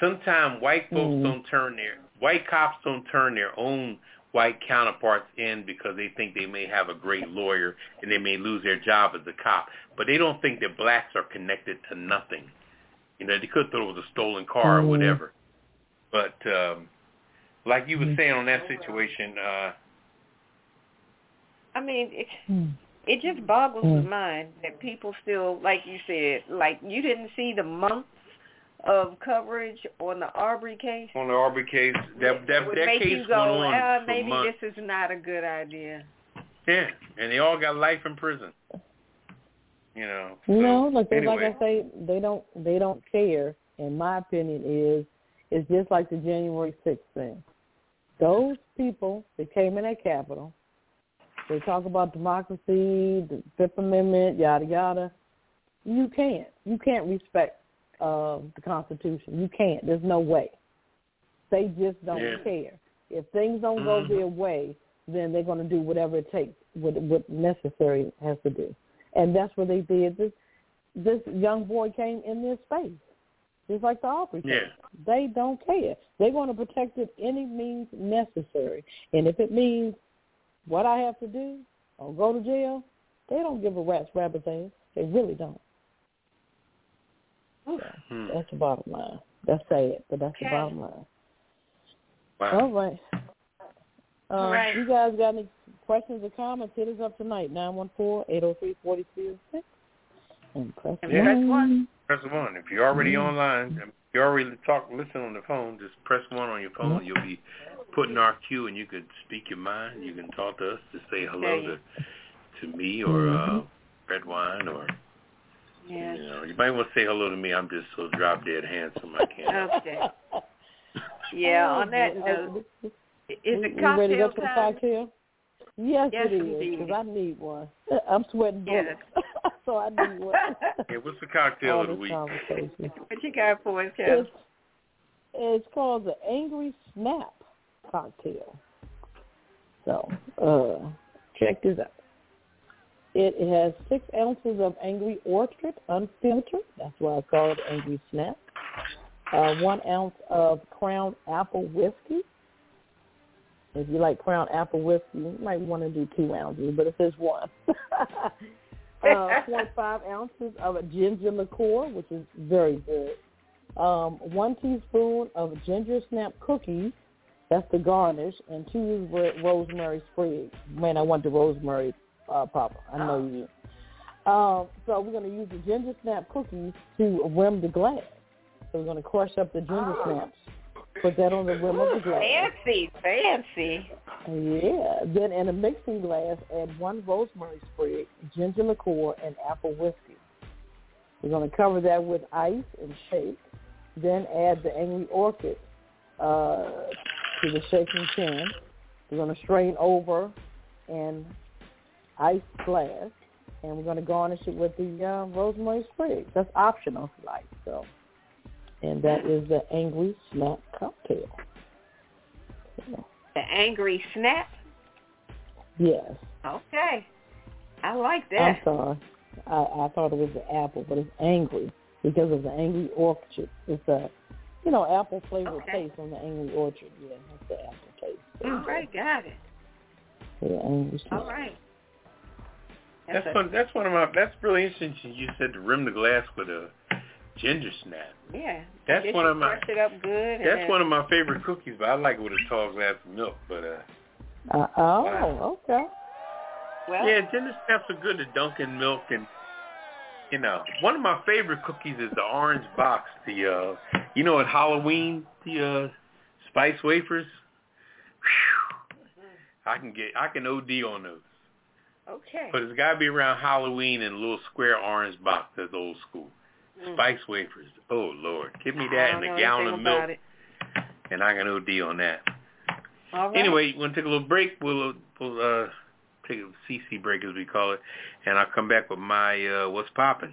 Sometimes white folks Mhm. don't turn their white cops don't turn their own white counterparts in because they think they may have a great lawyer and they may lose their job as a cop. But they don't think that blacks are connected to nothing. You know, they could throw it was a stolen car or Mhm. whatever. But um like you were Mhm. saying on that situation, uh I mean, it, Hmm. it just boggles Mm. the mind that people still, like you said, like you didn't see the months of coverage on the Arbery case. on the Arbery case, that that would that make case you went on for maybe months. this is not a good idea. Yeah, and they all got life in prison. You know. so, No, like they, anyway. like I say, they don't they don't care. And my opinion is, it's just like the January sixth thing. Those people that came in that Capitol, they talk about democracy, the Fifth Amendment, yada yada. You can't. You can't respect uh, the Constitution. You can't. There's no way. They just don't Yeah. care. If things don't go Mhm. their way, then they're going to do whatever it takes, what what necessary has to do. And that's what they did. This this young boy came in their space, just like the Aubrey. Yeah. They don't care. They're going to protect it any means necessary. And if it means what I have to do or go to jail, they don't give a rat's rabbit's ass. They really don't. So Hmm. that's the bottom line. That's sad, but that's the bottom line. Wow. All right. Um, Right. You guys got any questions or comments? Hit us up tonight, 914-803-4306. And press And Yeah. press one. one. Press one. If you're already Mhm. online, if you already talk, listen on the phone. Just press one on your phone. Mhm. You'll be put in our queue, and you can speak your mind. You can talk to us. to say hello to to me or uh, Mhm. Redwine, or Yeah. you know, you might want to say hello to me. I'm just so drop dead handsome I can't. Okay. Yeah. On that Oh, note, is it we ready to go cocktail to the time? cocktail? Yes, Yes, it is, because I need one. I'm sweating Yes. bullets, so I need one. Yeah, what's the cocktail All of the this week? conversation. What you got for us, Kevin? It's, it's called the Angry Snap cocktail. So, uh, check this out. It has six ounces of Angry Orchard unfiltered. That's why I call it Angry Snap. Uh, one ounce of Crown Apple whiskey. If you like Crown Apple whiskey, you might want to do two ounces, but it says one. uh, 0.5 ounces of a ginger liqueur, which is very good. Um, one teaspoon of ginger snap cookies. That's the garnish, and two ro- rosemary sprigs. Man, I want the rosemary uh, popper. I know you. Um, so we're going to use the ginger snap cookies to rim the glass. So we're going to crush up the ginger Oh. snaps, put that on the rim of the glass. Fancy, fancy. Yeah. Then in a mixing glass, add one rosemary sprig, ginger liqueur, and apple whiskey. We're going to cover that with ice and shake. Then add the Angry Orchard uh, to the shaking tin. We're going to strain over in ice glass, and we're going to garnish it with the uh, rosemary sprigs. That's optional if you like. So, and that is the Angry Snap cocktail. So, The angry snap. yes. Okay. I like that. I'm sorry. I, I thought it was the apple, but it's angry because of the angry orchard. It's a, you know, apple flavored Okay. taste on the angry orchard. Yeah, that's the apple taste. All right, got it. Yeah, angry All snap. right. That's a- one. That's one of my. That's really interesting. You said to rim the glass with a ginger snap. Yeah. That's one of my- it up good. That's one of my favorite cookies, but I like it with a tall glass of milk. But uh, Uh, oh, Wow. okay. Well, yeah, ginger snaps are good to dunk in milk, and you know, one of my favorite cookies is the orange box. The uh, you know, at Halloween, the uh, spice wafers. Whew. I can get, I can OD on those. okay. But it's got to be around Halloween in a little square orange box that's old school. Mm. Spice wafers. Oh, Lord. Give me that and a gallon of milk, it. and I can OD on that. All right. Anyway, want to take a little break. We'll, we'll uh, take a CC break, as we call it, and I'll come back with my uh, What's popping.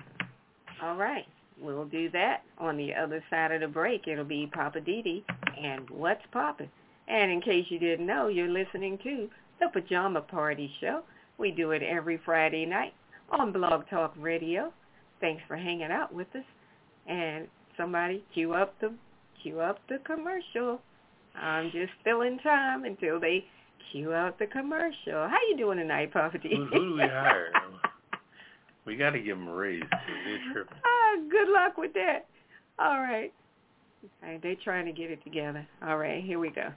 All right. We'll do that. On the other side of the break, it'll be Poppa DD and What's Poppin'. And in case you didn't know, you're listening to The Pajama Party Show. We do it every Friday night on Blog Talk Radio. Thanks for hanging out with us. And somebody cue up the cue up the commercial. I'm just filling time until they cue out the commercial. How you doing tonight, Papa D? Who, who do we hire? we got to give them a raise. They're tripping. Oh, Good luck with that. All right. Okay, they're trying to get it together. All right, here we go.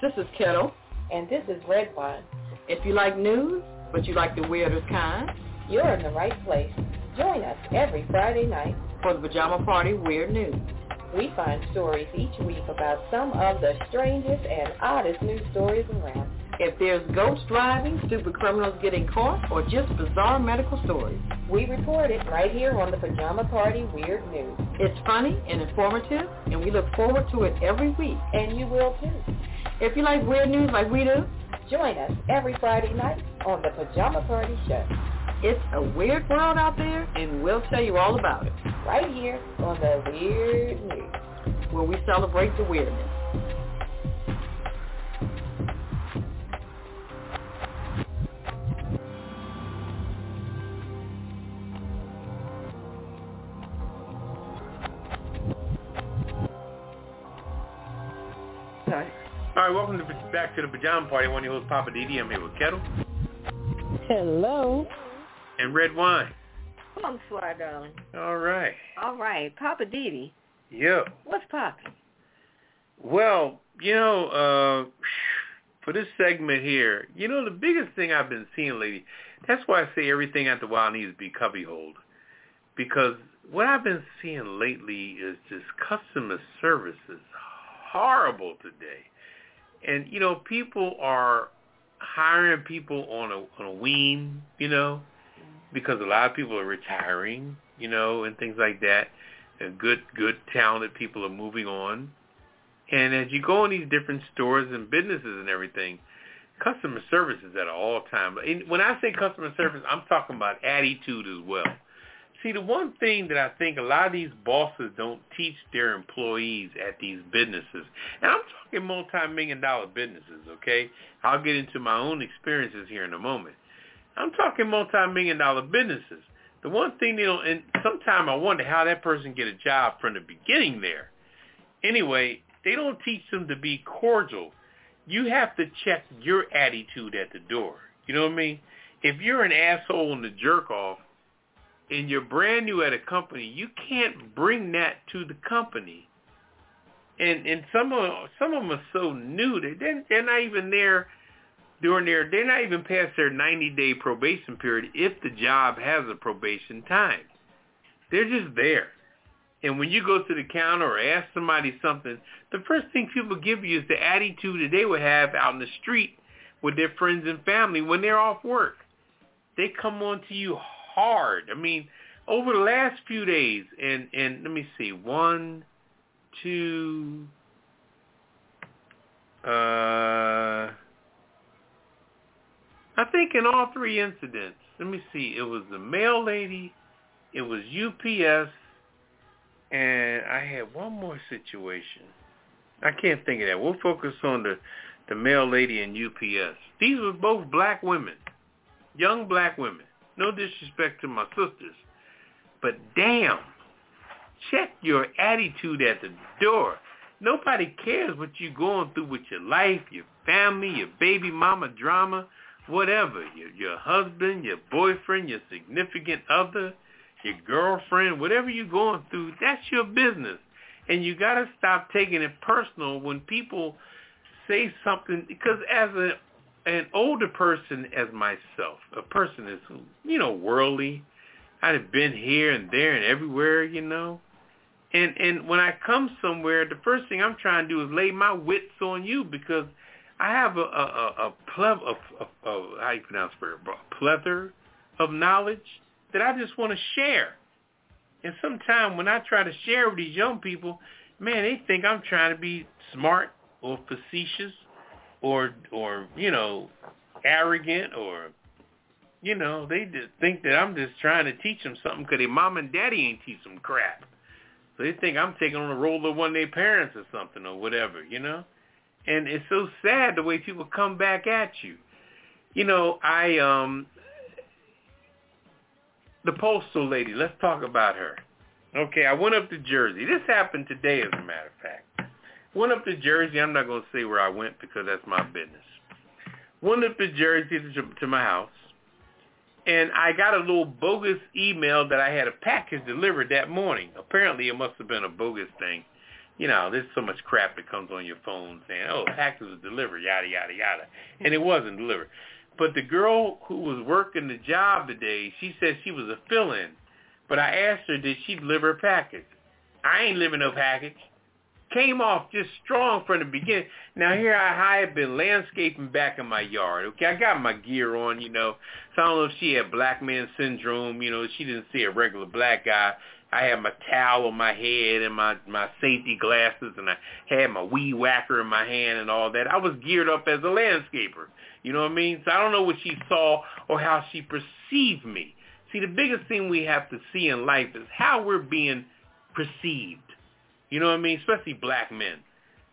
This is Ketel. And this is Redwine. If you like news, but you like the weirdest kind, You're in the right place. Join us every Friday night. for the Pajama Party Weird News. We find stories each week about some of the strangest and oddest news stories around. If there's ghost driving, stupid criminals getting caught, or just bizarre medical stories, We report it right here on the Pajama Party Weird News. it's funny and informative, and we look forward to it every week. And you will too. If you like weird news like we do, Join us every Friday night on the Pajama Party Show. it's a weird world out there, and we'll tell you all about it, Right here on the Weird News. where we celebrate the weirdness. All right, welcome to, back to the Pajama Party. One of your hosts, Poppa DD. I'm here with Ketel Hello. and Redwine. Bonsoir, darling. All right. All right, Poppa DD, Yeah. what's poppin'? Well, you know, uh, for this segment here, you know, the biggest thing I've been seeing lately, that's why I say everything after a while needs to be cubbyholed. Because what I've been seeing lately is just customer service is horrible today. And, you know, people are hiring people on a, on a wean, you know, because a lot of people are retiring, you know, and things like that. And good, good, talented people are moving on. And as you go in these different stores and businesses and everything, customer service is at an all-time. And when I say customer service, I'm talking about attitude as well. See, the one thing that I think a lot of these bosses don't teach their employees at these businesses, and I'm talking multi-million dollar businesses, okay? I'll get into my own experiences here in a moment. I'm talking multi-million dollar businesses. The one thing they don't, and sometimes I wonder how that person get a job from the beginning there. Anyway, they don't teach them to be cordial. You have to check your attitude at the door. You know what I mean? If you're an asshole and a jerk off, and you're brand new at a company, you can't bring that to the company. And and some of some of them are so new that they're, they're not even there during their they're not even past their 90 day probation period if the job has a probation time. They're just there. And when you go to the counter or ask somebody something, the first thing people give you is the attitude that they would have out in the street with their friends and family when they're off work. They come on to you hard. I mean, over the last few days, and and let me see, one, two, uh, I think in all three incidents, let me see, it was the mail lady, it was UPS, and I had one more situation. I can't think of that. We'll focus on the the mail lady and UPS. These were both black women, young black women. No disrespect to my sisters, but damn, check your attitude at the door. Nobody cares what you're going through with your life, your family, your baby mama drama, whatever. Your your husband, your boyfriend, your significant other, your girlfriend, whatever you're going through, that's your business. And you got to stop taking it personal when people say something because as a an older person as myself, a person is you know worldly. I've been here and there and everywhere, you know. And and when I come somewhere, the first thing I'm trying to do is lay my wits on you because I have a a a, a, a, a how you pronounce it, a plethora of knowledge that I just want to share. And sometimes when I try to share with these young people, man, they think I'm trying to be smart or facetious or or you know arrogant or you know they just think that I'm just trying to teach them something because their mom and daddy ain't teach them crap. So they think I'm taking on the role of one of their parents or something or whatever, you know. And it's so sad the way people come back at you. You know, I um the postal lady, let's talk about her. Okay, I went up to Jersey. This happened today as a matter of fact. Went up to Jersey. I'm not going to say where I went because that's my business. Went up to Jersey to, to my house. And I got a little bogus email that I had a package delivered that morning. Apparently it must have been a bogus thing. You know, there's so much crap that comes on your phone saying, oh, package was delivered, yada, yada, yada. And it wasn't delivered. But the girl who was working the job today, she said she was a fill-in. But I asked her, did she deliver a package? I ain't living no package. Came off just strong from the beginning. Now here I have been landscaping back in my yard. Okay, I got my gear on, you know. So I don't know if she had black man syndrome. You know, she didn't see a regular black guy. I had my towel on my head and my my safety glasses, and I had my weed whacker in my hand and all that. I was geared up as a landscaper. You know what I mean? So I don't know what she saw or how she perceived me. See, the biggest thing we have to see in life is how we're being perceived. You know what I mean? Especially black men.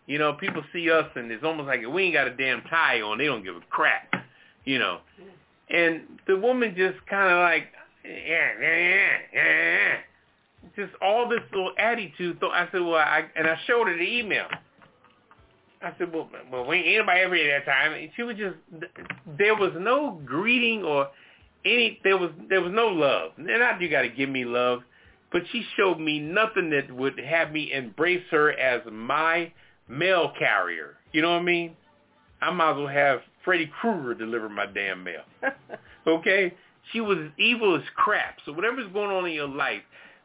You know, people see us and it's almost like we ain't got a damn tie on. They don't give a crap. You know. And the woman just kind of like, yeah, yeah, yeah. Just all this little attitude. So I said, well, I, and I showed her the email. I said, well, well, we ain't anybody ever at that time. And she was just, there was no greeting or any, there was, there was no love. And not you got to give me love, but she showed me nothing that would have me embrace her as my mail carrier. You know what I mean? I might as well have Freddy Krueger deliver my damn mail. okay? She was evil as crap. So whatever's going on in your life,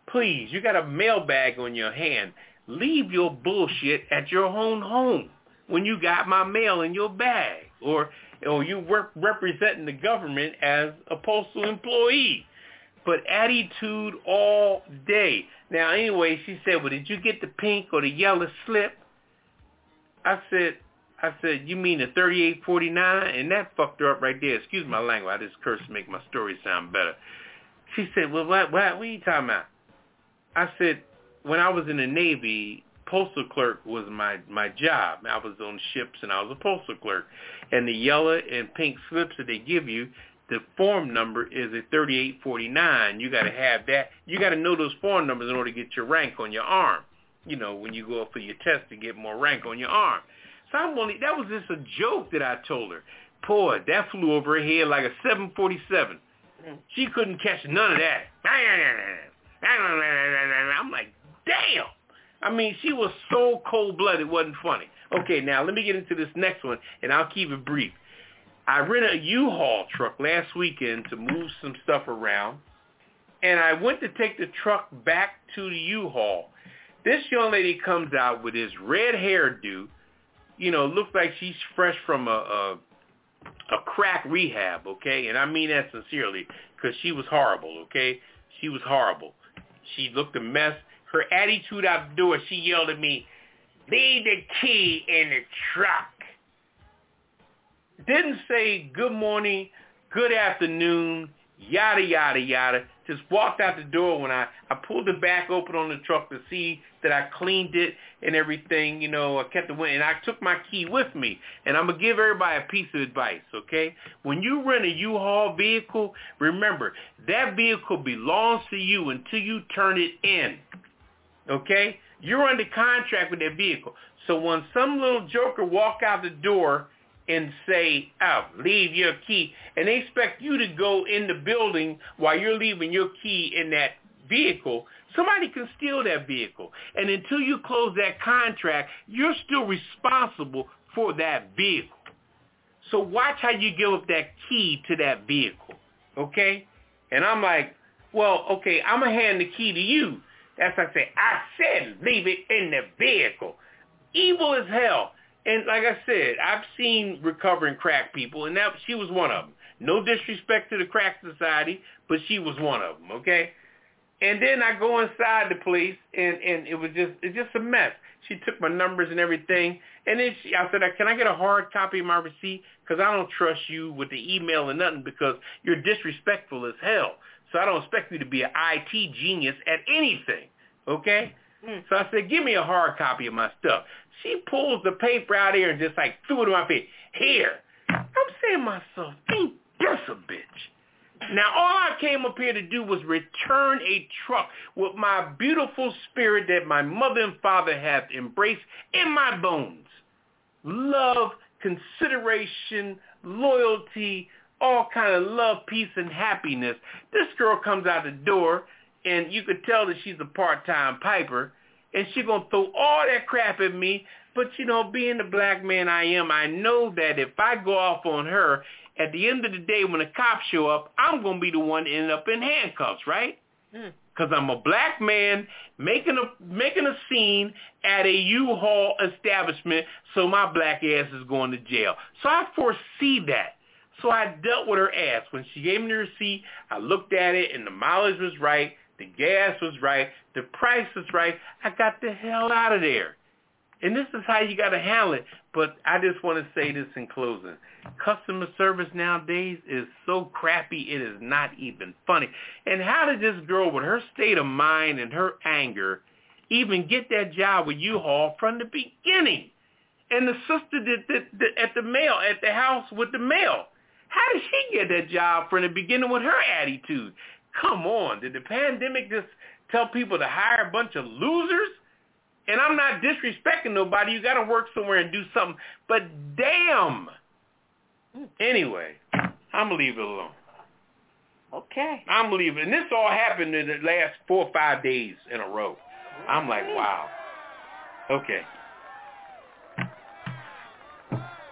please, you got a mailbag on your hand. Leave your bullshit at your own home when you got my mail in your bag or or you work representing the government as a postal employee. But attitude all day. Now anyway, she said, well, did you get the pink or the yellow slip? I said, I said, you mean the 3849? And that fucked her up right there. Excuse my language. I just cursed to make my story sound better. She said, well, what, what, what are you talking about? I said, when I was in the Navy, postal clerk was my my job. I was on ships and I was a postal clerk. And the yellow and pink slips that they give you, the form number is a 3849. You got to have that. You got to know those form numbers in order to get your rank on your arm. You know, when you go up for your test to get more rank on your arm. So I'm only that was just a joke that I told her. Boy, that flew over her head like a 747. Mm. She couldn't catch none of that. I'm like, damn. I mean, she was so cold-blooded, it wasn't funny. Okay, now let me get into this next one, and I'll keep it brief. I rented a U-Haul truck last weekend to move some stuff around, and I went to take the truck back to the U-Haul. This young lady comes out with this red hairdo, you know, looks like she's fresh from a, a a crack rehab, okay? And I mean that sincerely, because she was horrible, okay? She was horrible. She looked a mess her attitude out the door, she yelled at me, leave the key in the truck. Didn't say good morning, good afternoon, yada, yada, yada. Just walked out the door when I, I pulled the back open on the truck to see that I cleaned it and everything. You know, I kept the window, and I took my key with me. And I'm going to give everybody a piece of advice, okay? When you rent a U-Haul vehicle, remember, that vehicle belongs to you until you turn it in. Okay? You're under contract with that vehicle. So when some little joker walk out the door and say, oh, leave your key, and they expect you to go in the building while you're leaving your key in that vehicle, somebody can steal that vehicle. And until you close that contract, you're still responsible for that vehicle. So watch how you give up that key to that vehicle. Okay? And I'm like, well, okay, I'm going to hand the key to you. That's what I say. I said leave it in the vehicle. Evil as hell. And like I said, I've seen recovering crack people, and that she was one of them. No disrespect to the crack society, but she was one of them. Okay. And then I go inside the place, and and it was just it's just a mess. She took my numbers and everything, and then she, I said, "Can I get a hard copy of my receipt? Because I don't trust you with the email and nothing because you're disrespectful as hell." So I don't expect you to be an IT genius at anything. Okay? Mm. So I said, give me a hard copy of my stuff. She pulls the paper out here and just like threw it in my face. Here. I'm saying myself, ain't this a bitch? Now all I came up here to do was return a truck with my beautiful spirit that my mother and father have embraced in my bones. Love, consideration, loyalty, all kind of love, peace, and happiness. This girl comes out the door, and you could tell that she's a part-time piper, and she gonna throw all that crap at me. But you know, being the black man I am, I know that if I go off on her, at the end of the day, when the cops show up, I'm gonna be the one end up in handcuffs, right? Mm. Cause I'm a black man making a making a scene at a U-Haul establishment, so my black ass is going to jail. So I foresee that. So I dealt with her ass. When she gave me the receipt, I looked at it and the mileage was right, the gas was right, the price was right. I got the hell out of there. And this is how you got to handle it. But I just want to say this in closing. Customer service nowadays is so crappy it is not even funny. And how did this girl with her state of mind and her anger even get that job with U-Haul from the beginning? And the sister did, did, did at the mail, at the house with the mail. How did she get that job from the beginning with her attitude? Come on, did the pandemic just tell people to hire a bunch of losers? And I'm not disrespecting nobody. You got to work somewhere and do something. But damn. Anyway, I'm going to leave it alone. Okay. I'm going to leave it. And this all happened in the last four or five days in a row. I'm like, wow. Okay.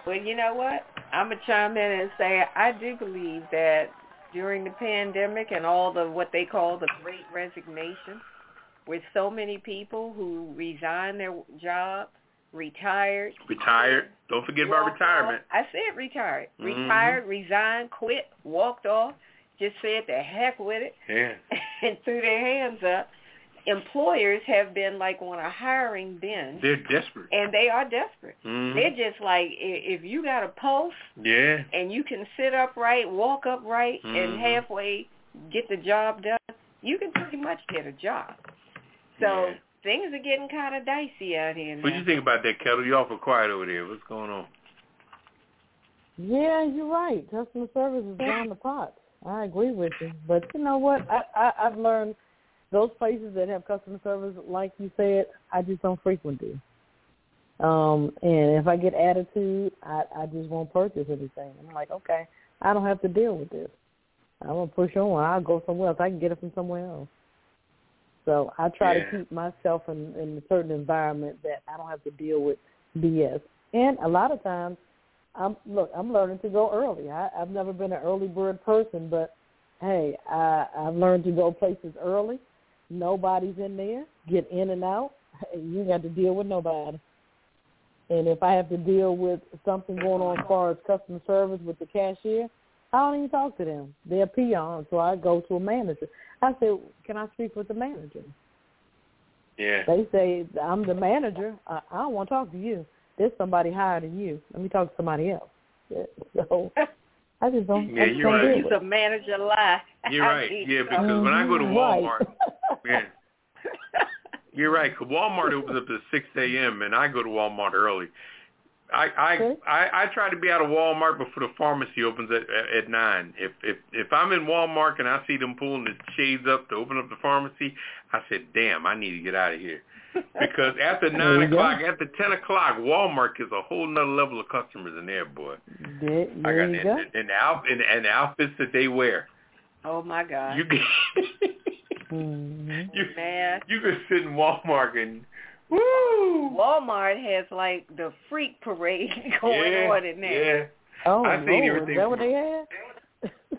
Well, you know what? I'm going to chime in and say I do believe that during the pandemic and all the what they call the great resignation, with so many people who resigned their job, retired. Retired. Don't forget about retirement. off. I said retired. Mhm. Retired, resigned, quit, walked off, just said the heck with it Yeah. and threw their hands up. Employers have been like on a hiring binge They're desperate. and they are desperate. Mhm. They're just like if you got a post Yeah. and you can sit upright, walk upright, Mhm. and halfway get the job done, you can pretty much get a job. So Yeah. things are getting kind of dicey out here now. What do you think about that, Ketel? You awful quiet over there. What's going on? Yeah, you're right. Customer service is down the pot. I agree with you. But you know what? I, I I've learned those places that have customer service, like you said, I just don't frequent them. Um, and if I get attitude, I I just won't purchase anything. I'm like, okay, I don't have to deal with this. I'm gonna push on. I'll go somewhere else. I can get it from somewhere else. So I try Yeah. to keep myself in, in a certain environment that I don't have to deal with BS. And a lot of times, I'm look. I'm learning to go early. I, I've never been an early bird person, but hey, I, I've learned to go places early. Nobody's in there. Get in and out. You got to deal with nobody. And if I have to deal with something going on as far as customer service with the cashier, I don't even talk to them. They're peons, so I go to a manager. I say, "Can I speak with the manager?" Yeah. They say, "I'm the manager. I, I don't want to talk to you. There's somebody higher than you. Let me talk to somebody else." So I just don't. Yeah, just you're right. deal He's a manager lie. You're right. Yeah, because it. when I go to Mhm, Walmart, right. yeah, you're right. Cause Walmart opens up at 6 a.m. and I go to Walmart early. I I, Okay. I I try to be out of Walmart before the pharmacy opens at at, at nine. If if if I'm in Walmart and I see them pulling the shades up to open up the pharmacy, I said, "Damn, I need to get out of here." Because after nine you go. o'clock, after ten o'clock, Walmart is a whole nother level of customers in there, boy. There, I there got you and, go. and, the and, and outfits that they wear. Oh my God. You can hmm you Man. you can sit in Walmart and woo. Walmart has like the freak parade going yeah, on in there. Yeah. Oh I've seen Lord, everything is that what from- they had?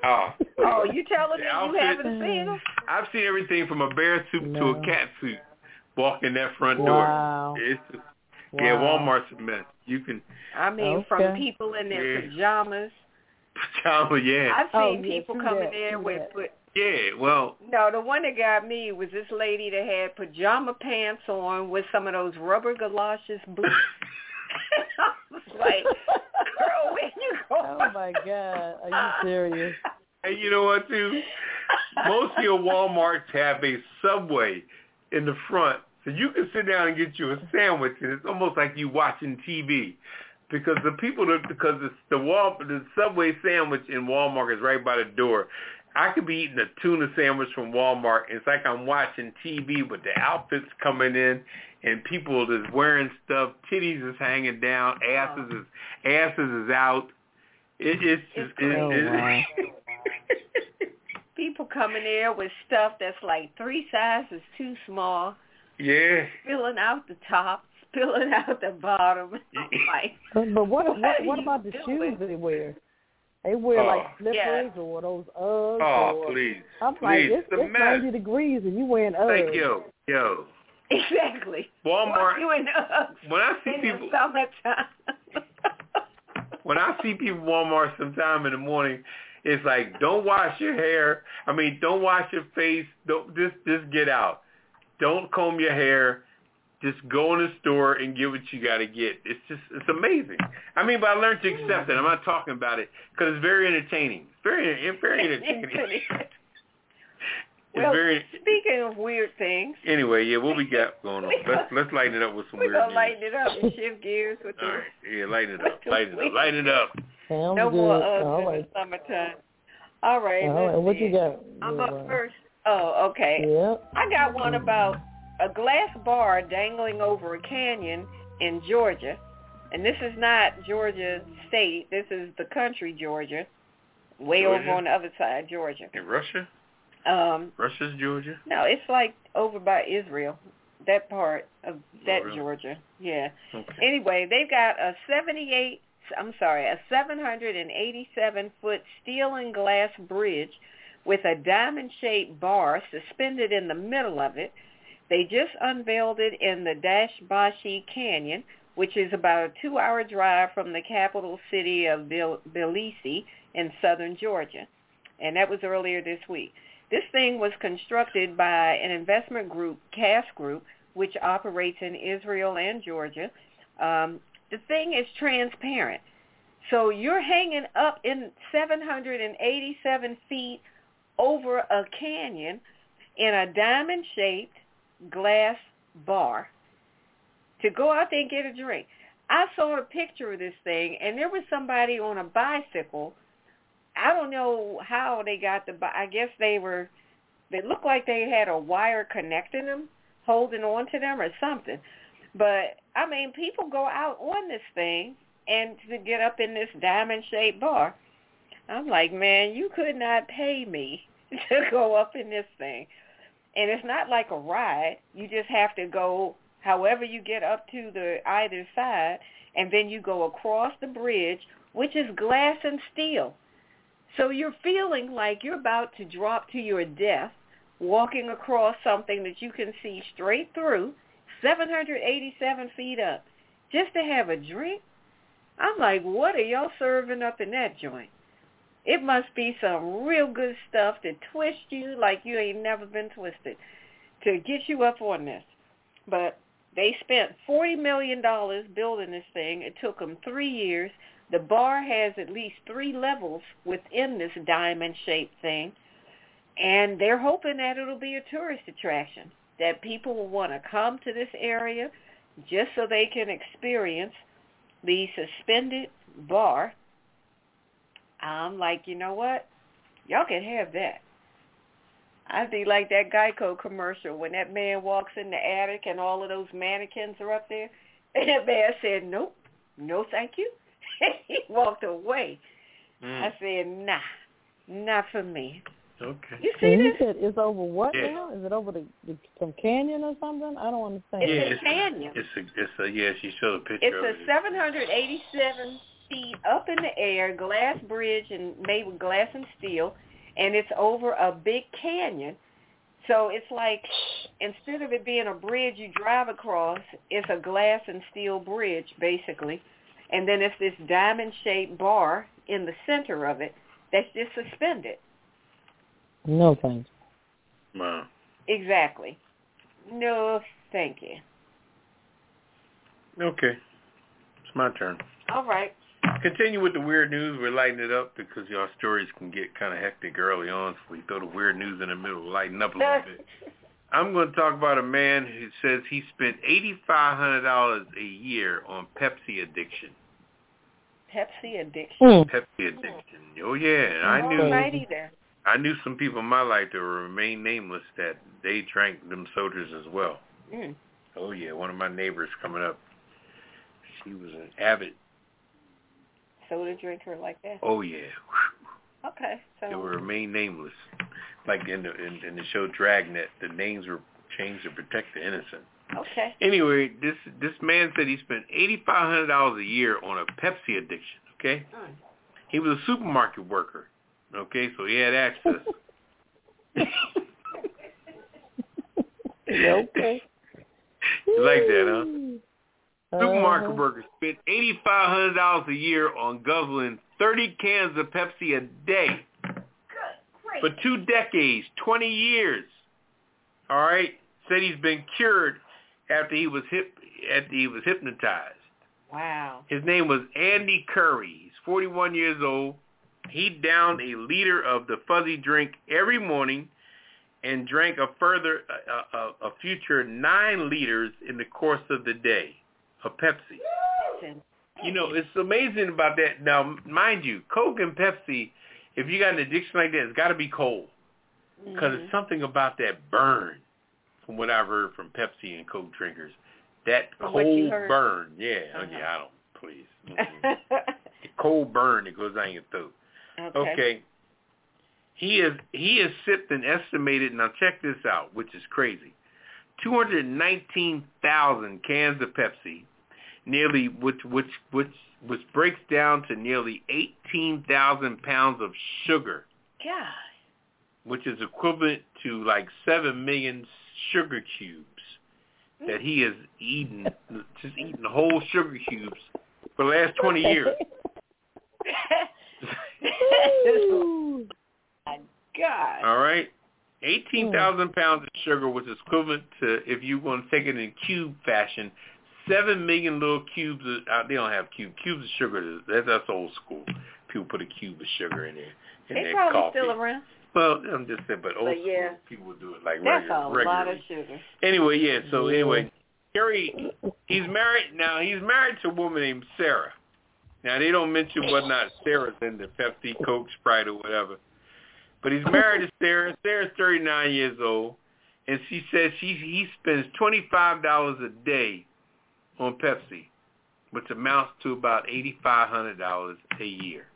Oh. Oh, you telling The me you haven't seen them? I've seen everything from a bear suit to a cat suit. Walking that front Wow. door. It's just, yeah, Walmart's a mess. You can I mean, from people in their Yeah. pajamas. pajama, yeah. I've Oh, seen yeah, people true come in that, there true with that. put Yeah, well, no, the one that got me was this lady that had pajama pants on with some of those rubber galoshes boots. I was like, girl, where you going? Oh my God, are you serious? and you know what, too? Most of your Walmarts have a subway in the front So you can sit down and get you a sandwich, and it's almost like you watching TV. Because the people, that, because it's the wall, the Subway sandwich in Walmart is right by the door. I could be eating a tuna sandwich from Walmart. It's like I'm watching TV, but the outfits coming in, and people just wearing stuff. Titties is hanging down. Asses is asses is out. It, it's just It's it, crazy. it, oh, People coming there with stuff that's like three sizes too small, yeah. spilling out the top, spilling out the bottom. I'm like, But, but what What what, what about the doing? shoes they wear? They wear Oh. like slippers Yeah. or those Uggs. Oh, or, please, I'm please, like, it's, it's a it's mess. 90 degrees and you wearing Uggs. Thank you, yo. exactly. Walmart. What you in Uggs When I see in people, the summertime? when I see people Walmart sometime in the morning, it's like don't wash your hair. I mean, don't wash your face. Don't just just get out. Don't comb your hair. Just go in the store and get what you got to get. It's just it's amazing. I mean, but I learned to accept it. I'm not talking about it because it's very entertaining. It's very it's very entertaining. it's well, very speaking of weird things, anyway. Yeah, what we got going on? Let's let's lighten it up with some we're weird gonna lighten it up and shift gears with All the right, yeah, lighten it up, the lighten it up, weird lighten it up. Sounds no good. more Uggs All in the summertime. All right. All right. What see. you got? I'm Yeah, up first. Oh, okay. Yep. I got one about a glass bar dangling over a canyon in Georgia. And this is not Georgia state. This is the country Georgia. Way Georgia? over on the other side, Georgia. In Russia, Um, Russia's Georgia. no, it's like over by Israel. That part of that Oh, really? Georgia. Yeah. Okay. Anyway, they've got a 78, I'm sorry, a 787 foot steel and glass bridge with a diamond-shaped bar suspended in the middle of it. They just unveiled it in the Dashbashi Canyon, which is about a two-hour drive from the capital city of Bil- Tbilisi in southern Georgia. And that was earlier this week. This thing was constructed by an investment group, Cass Group, which operates in Israel and Georgia. Um, the thing is transparent. So you're hanging up in 787 feet over a canyon in a diamond-shaped glass bar to go out there and get a drink. I saw a picture of this thing, and there was somebody on a bicycle. I don't know how they got the. I guess they were. They looked like they had a wire connecting them, holding on to them, or something. But I mean, people go out on this thing and to get up in this diamond-shaped bar. I'm like, man, you could not pay me to go up in this thing. And it's not like a ride. You just have to go however you get up to the either side, and then you go across the bridge, which is glass and steel. So you're feeling like you're about to drop to your death, walking across something that you can see straight through, 787 feet up, just to have a drink. I'm like, what are y'all serving up in that joint? It must be some real good stuff to twist you like you ain't never been twisted to get you up on this. But they spent $40 million building this thing. It took them three years. The bar has at least three levels within this diamond-shaped thing. And they're hoping that it'll be a tourist attraction, that people will want to come to this area just so they can experience the suspended bar. I'm like, you know what? Y'all can have that. I'd be like that Geico commercial when that man walks in the attic and all of those mannequins are up there. And that man said, nope, no thank you. he walked away. Mm. I said, nah, not for me. Okay. You see And you this? said it's over what Yeah. now? Is it over the, the some canyon or something? I don't understand. It's yeah, a it's canyon. A, it's a, it's a, yeah, she showed a picture It's of a it. 787 feet up in the air, glass bridge and made with glass and steel, and it's over a big canyon. So it's like instead of it being a bridge you drive across, it's a glass and steel bridge basically, and then it's this diamond-shaped bar in the center of it that's just suspended. No thanks. Wow. Exactly. No, thank you. Okay. It's my turn. All right. Continue with the weird news. We're lighting it up because y'all stories can get kind of hectic early on. So we throw the weird news in the middle, lighten up a little bit. I'm going to talk about a man who says he spent $8,500 a year on Pepsi addiction. Pepsi addiction. Mm. Pepsi addiction. Oh yeah, and I knew I knew some people in my life that remain nameless that they drank them sodas as well. Mm. Oh yeah, one of my neighbors coming up, she was an avid. Soda drinker like that. Oh yeah, Okay. So they will remain nameless. Like in the in, in the show Dragnet, the names were changed to protect the innocent. okay. Anyway, this this man said he spent eighty five hundred dollars a year on a Pepsi addiction. Okay, Mm. he was a supermarket worker. Okay, so he had access. Okay. You like that, huh? Supermarket Uh-huh. workers spent eighty five hundred dollars a year on guzzling thirty cans of Pepsi a day for two decades, twenty years. All right, said he's been cured after he was hip after he was hypnotized. Wow. His name was Andy Curry. He's forty one years old. He downed a liter of the fuzzy drink every morning and drank a further a, a, a future nine liters in the course of the day of Pepsi. You know, it's amazing about that. Now, mind you, Coke and Pepsi, if you got an addiction like that, it's got to be cold because Mhm. it's something about that burn. From what I've heard from Pepsi and Coke drinkers, that From cold burn. Yeah, oh, Uh-huh. yeah. I don't. Please, Mm-mm. the cold burn that goes down your throat. okay. Okay. He is he has sipped an estimated now check this out, which is crazy. Two hundred nineteen thousand cans of Pepsi, nearly which which which which breaks down to nearly eighteen thousand pounds of sugar, God. which is equivalent to like seven million sugar cubes that he has eaten just eaten whole sugar cubes for the last twenty years. Ooh. My God. All right. Hmm. 18,000 pounds of sugar, which is equivalent to, if you want to take it in cube fashion, 7 million little cubes of, uh, they don't have cube, cubes of sugar, that's, that's old school. People put a cube of sugar in there. In They their probably coffee. still around. Well, I'm just saying, but old But yeah. school people would do it like That's regular, a lot of sugar. Anyway, yeah, so anyway, Gary, he's married, now he's married to a woman named Sarah. Now, they don't mention whether or not Sarah's in the Pepsi, Coke, Sprite, or whatever. But he's married to Sarah. Sarah's 39 years old, and she says she he spends $25 a day on Pepsi, which amounts to about $8,500 a year.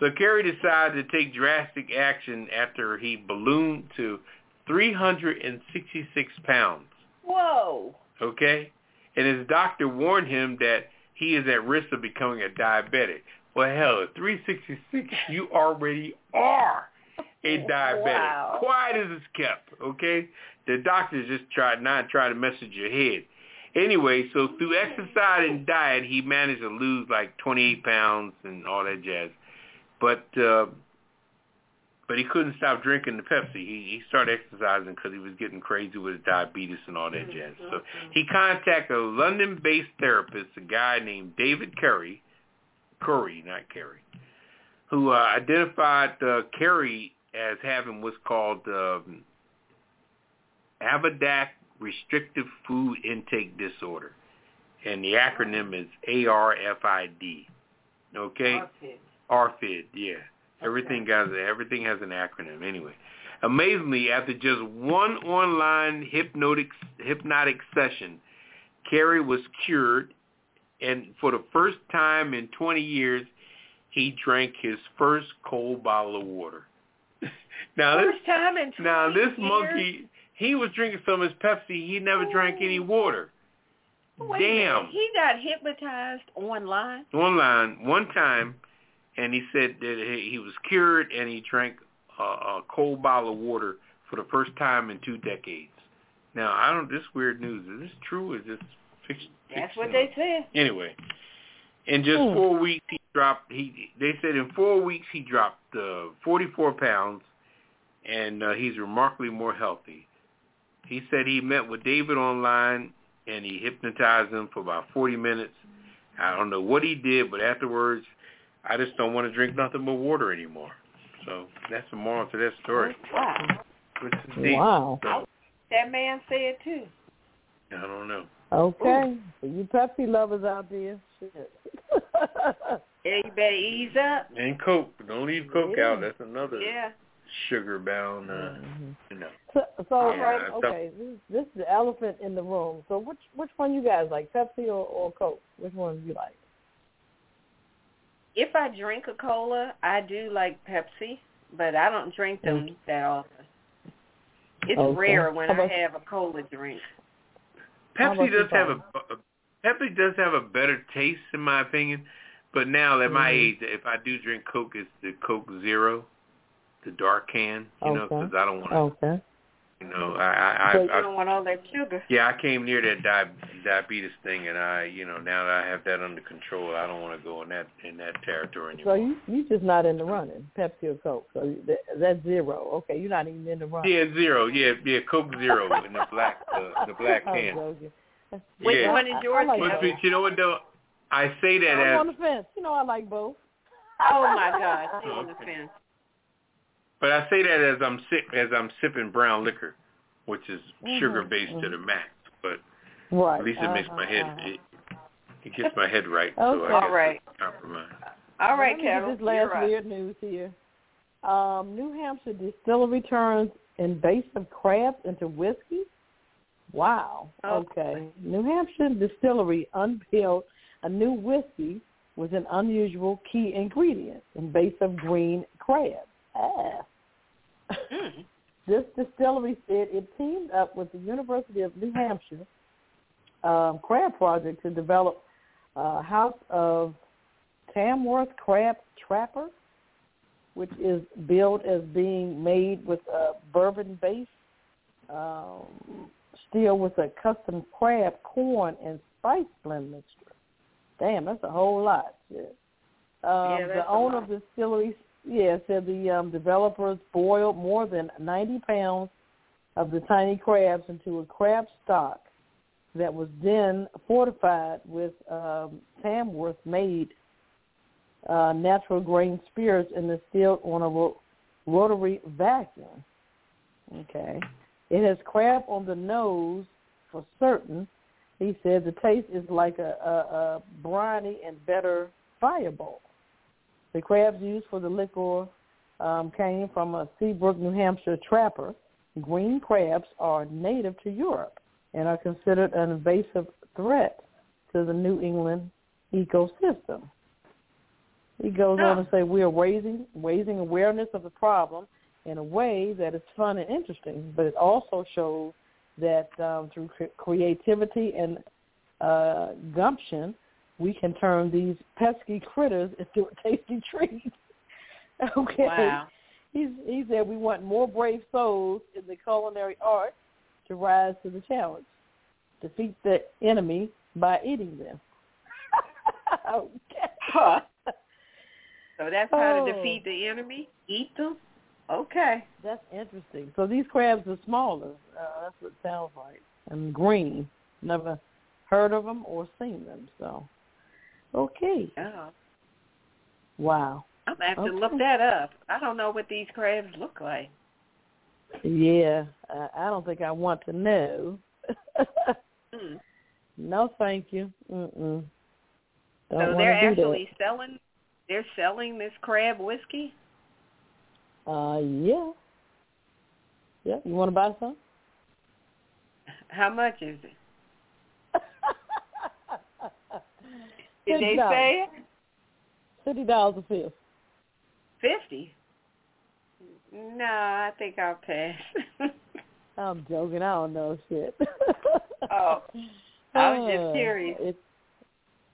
So Kerry decided to take drastic action after he ballooned to 366 pounds Whoa. okay? And his doctor warned him that he is at risk of becoming a diabetic. Well, hell, at 366, you already are a diabetic. Wow. Quiet as it's kept, okay? The doctors just tried not try to mess with your head. Anyway, so through exercise and diet, he managed to lose like 28 pounds and all that jazz. But uh, but he couldn't stop drinking the Pepsi. He he started exercising because he was getting crazy with his diabetes and all that jazz. So he contacted a London-based therapist, a guy named David Curry, Curry, not Kerry, who uh, identified uh, as having what's called um, avoidant restrictive food intake disorder, and the acronym is ARFID. Okay, Outfit. ARFID. Yeah. Everything has everything has an acronym anyway. Amazingly, after just one online hypnotic hypnotic session, Kerry was cured, and for the first time in 20 years, he drank his first cold bottle of water. now this First time in 20 now this years? monkey, he was drinking some of his Pepsi. He never drank any water. Wait Damn. He got hypnotized online. online one time, and he said that he he was cured and he drank a, a cold bottle of water for the first time in two decades. Now I don't. This weird news is this true? Or is this fiction? That's what they said. Anyway, in just Hmm. four weeks he dropped. He they said in four weeks he dropped uh, 44 pounds, and uh, he's remarkably more healthy. He said he met with David online and he hypnotized him for about 40 minutes. I don't know what he did, but afterwards, I just don't want to drink nothing but water anymore. So that's the moral to that story. Wow. Which is deep. Wow. So, that man said too. I don't know. Okay, for you Pepsi lovers out there, shit. Yeah, you better ease up. And Coke. Don't leave Coke Yeah. out. That's another Yeah. Sugar bound. Uh, Mhm. you know. So, so Yeah, right, I thought- okay, this, this is the elephant in the room. So which which one you guys like, Pepsi or, or Coke? Which one do you like? If I drink a cola, I do like Pepsi, but I don't drink them that often. It's Okay. rare when How I have a cola drink. Pepsi does have a, a Pepsi does have a better taste in my opinion, but now at my Mhm. age, if I do drink Coke, it's the Coke Zero, the dark can. You know, because I don't want to. Okay. You know, I I, So I, You I don't want all that sugar. yeah, I came near that di- diabetes thing, and I, you know, now that I have that under control, I don't want to go in that in that territory anymore. So anymore. you you just not in the running, Pepsi or Coke. So you- that, that's zero. Okay, you're not even in the running. Yeah, zero. Yeah, yeah, Coke Zero in the black uh, the black I'm can. joking. Which Yeah. one is yours? I, I like But, but you know what though? I say that I'm as on the fence. You know I like both. Oh my God, stay on the fence. But I say that as I'm sip as I'm sipping brown liquor, which is Mhm, sugar based to mhm. the max. But Right. at least it makes my head Uh-huh, it, it gets my head right. So Okay. I All guess right. compromise. All right, Let me get Carol. This last you're up. weird news here. Um, New Hampshire distillery turns invasive crabs into whiskey. Wow. Oh. Okay. New Hampshire distillery unveiled a new whiskey with an unusual key ingredient: invasive green crab. Ah. Mm. This distillery said it teamed up with the University of New Hampshire um, Crab Project to develop a House of Tamworth Crab Trapper, which is billed as being made with a bourbon base, um, still with a custom crab, corn, and spice blend mixture. Damn, that's a whole lot. Shit. Um, Yeah, the owner of the distillery, yeah, said the um, developers boiled more than 90 pounds of the tiny crabs into a crab stock that was then fortified with um, Tamworth-made uh, natural grain spirits and distilled on a ro- rotary vacuum. Okay. It has crab on the nose for certain. He said the taste is like a, a, a briny and better fireball. The crabs used for the liquor um, came from a Seabrook, New Hampshire trapper. Green crabs are native to Europe and are considered an invasive threat to the New England ecosystem. He goes on to say we are raising raising awareness of the problem in a way that is fun and interesting, but it also shows that um, through cre- creativity and uh, gumption, we can turn these pesky critters into a tasty treat. okay. Wow. He's, he said we want more brave souls in the culinary arts to rise to the challenge. Defeat the enemy by eating them. okay. Huh. So that's how Oh. to defeat the enemy? Eat them? Okay. That's interesting. So these crabs are smaller. Uh, that's what it sounds like. And green. Never heard of them or seen them. So, okay. Oh. Wow. I'm going to have to look that up. I don't know what these crabs look like. Yeah, I, I don't think I want to know. Hmm. no, thank you. Mm-mm. Don't So they're actually selling they're selling this crab whiskey? Uh, yeah. Yeah, you want to buy some? How much is it? Did they $50. say it? Fifty dollars a fifth. Fifty? No, I think I'll pass. I'm joking. I don't know shit. Oh, I was just Uh, curious. It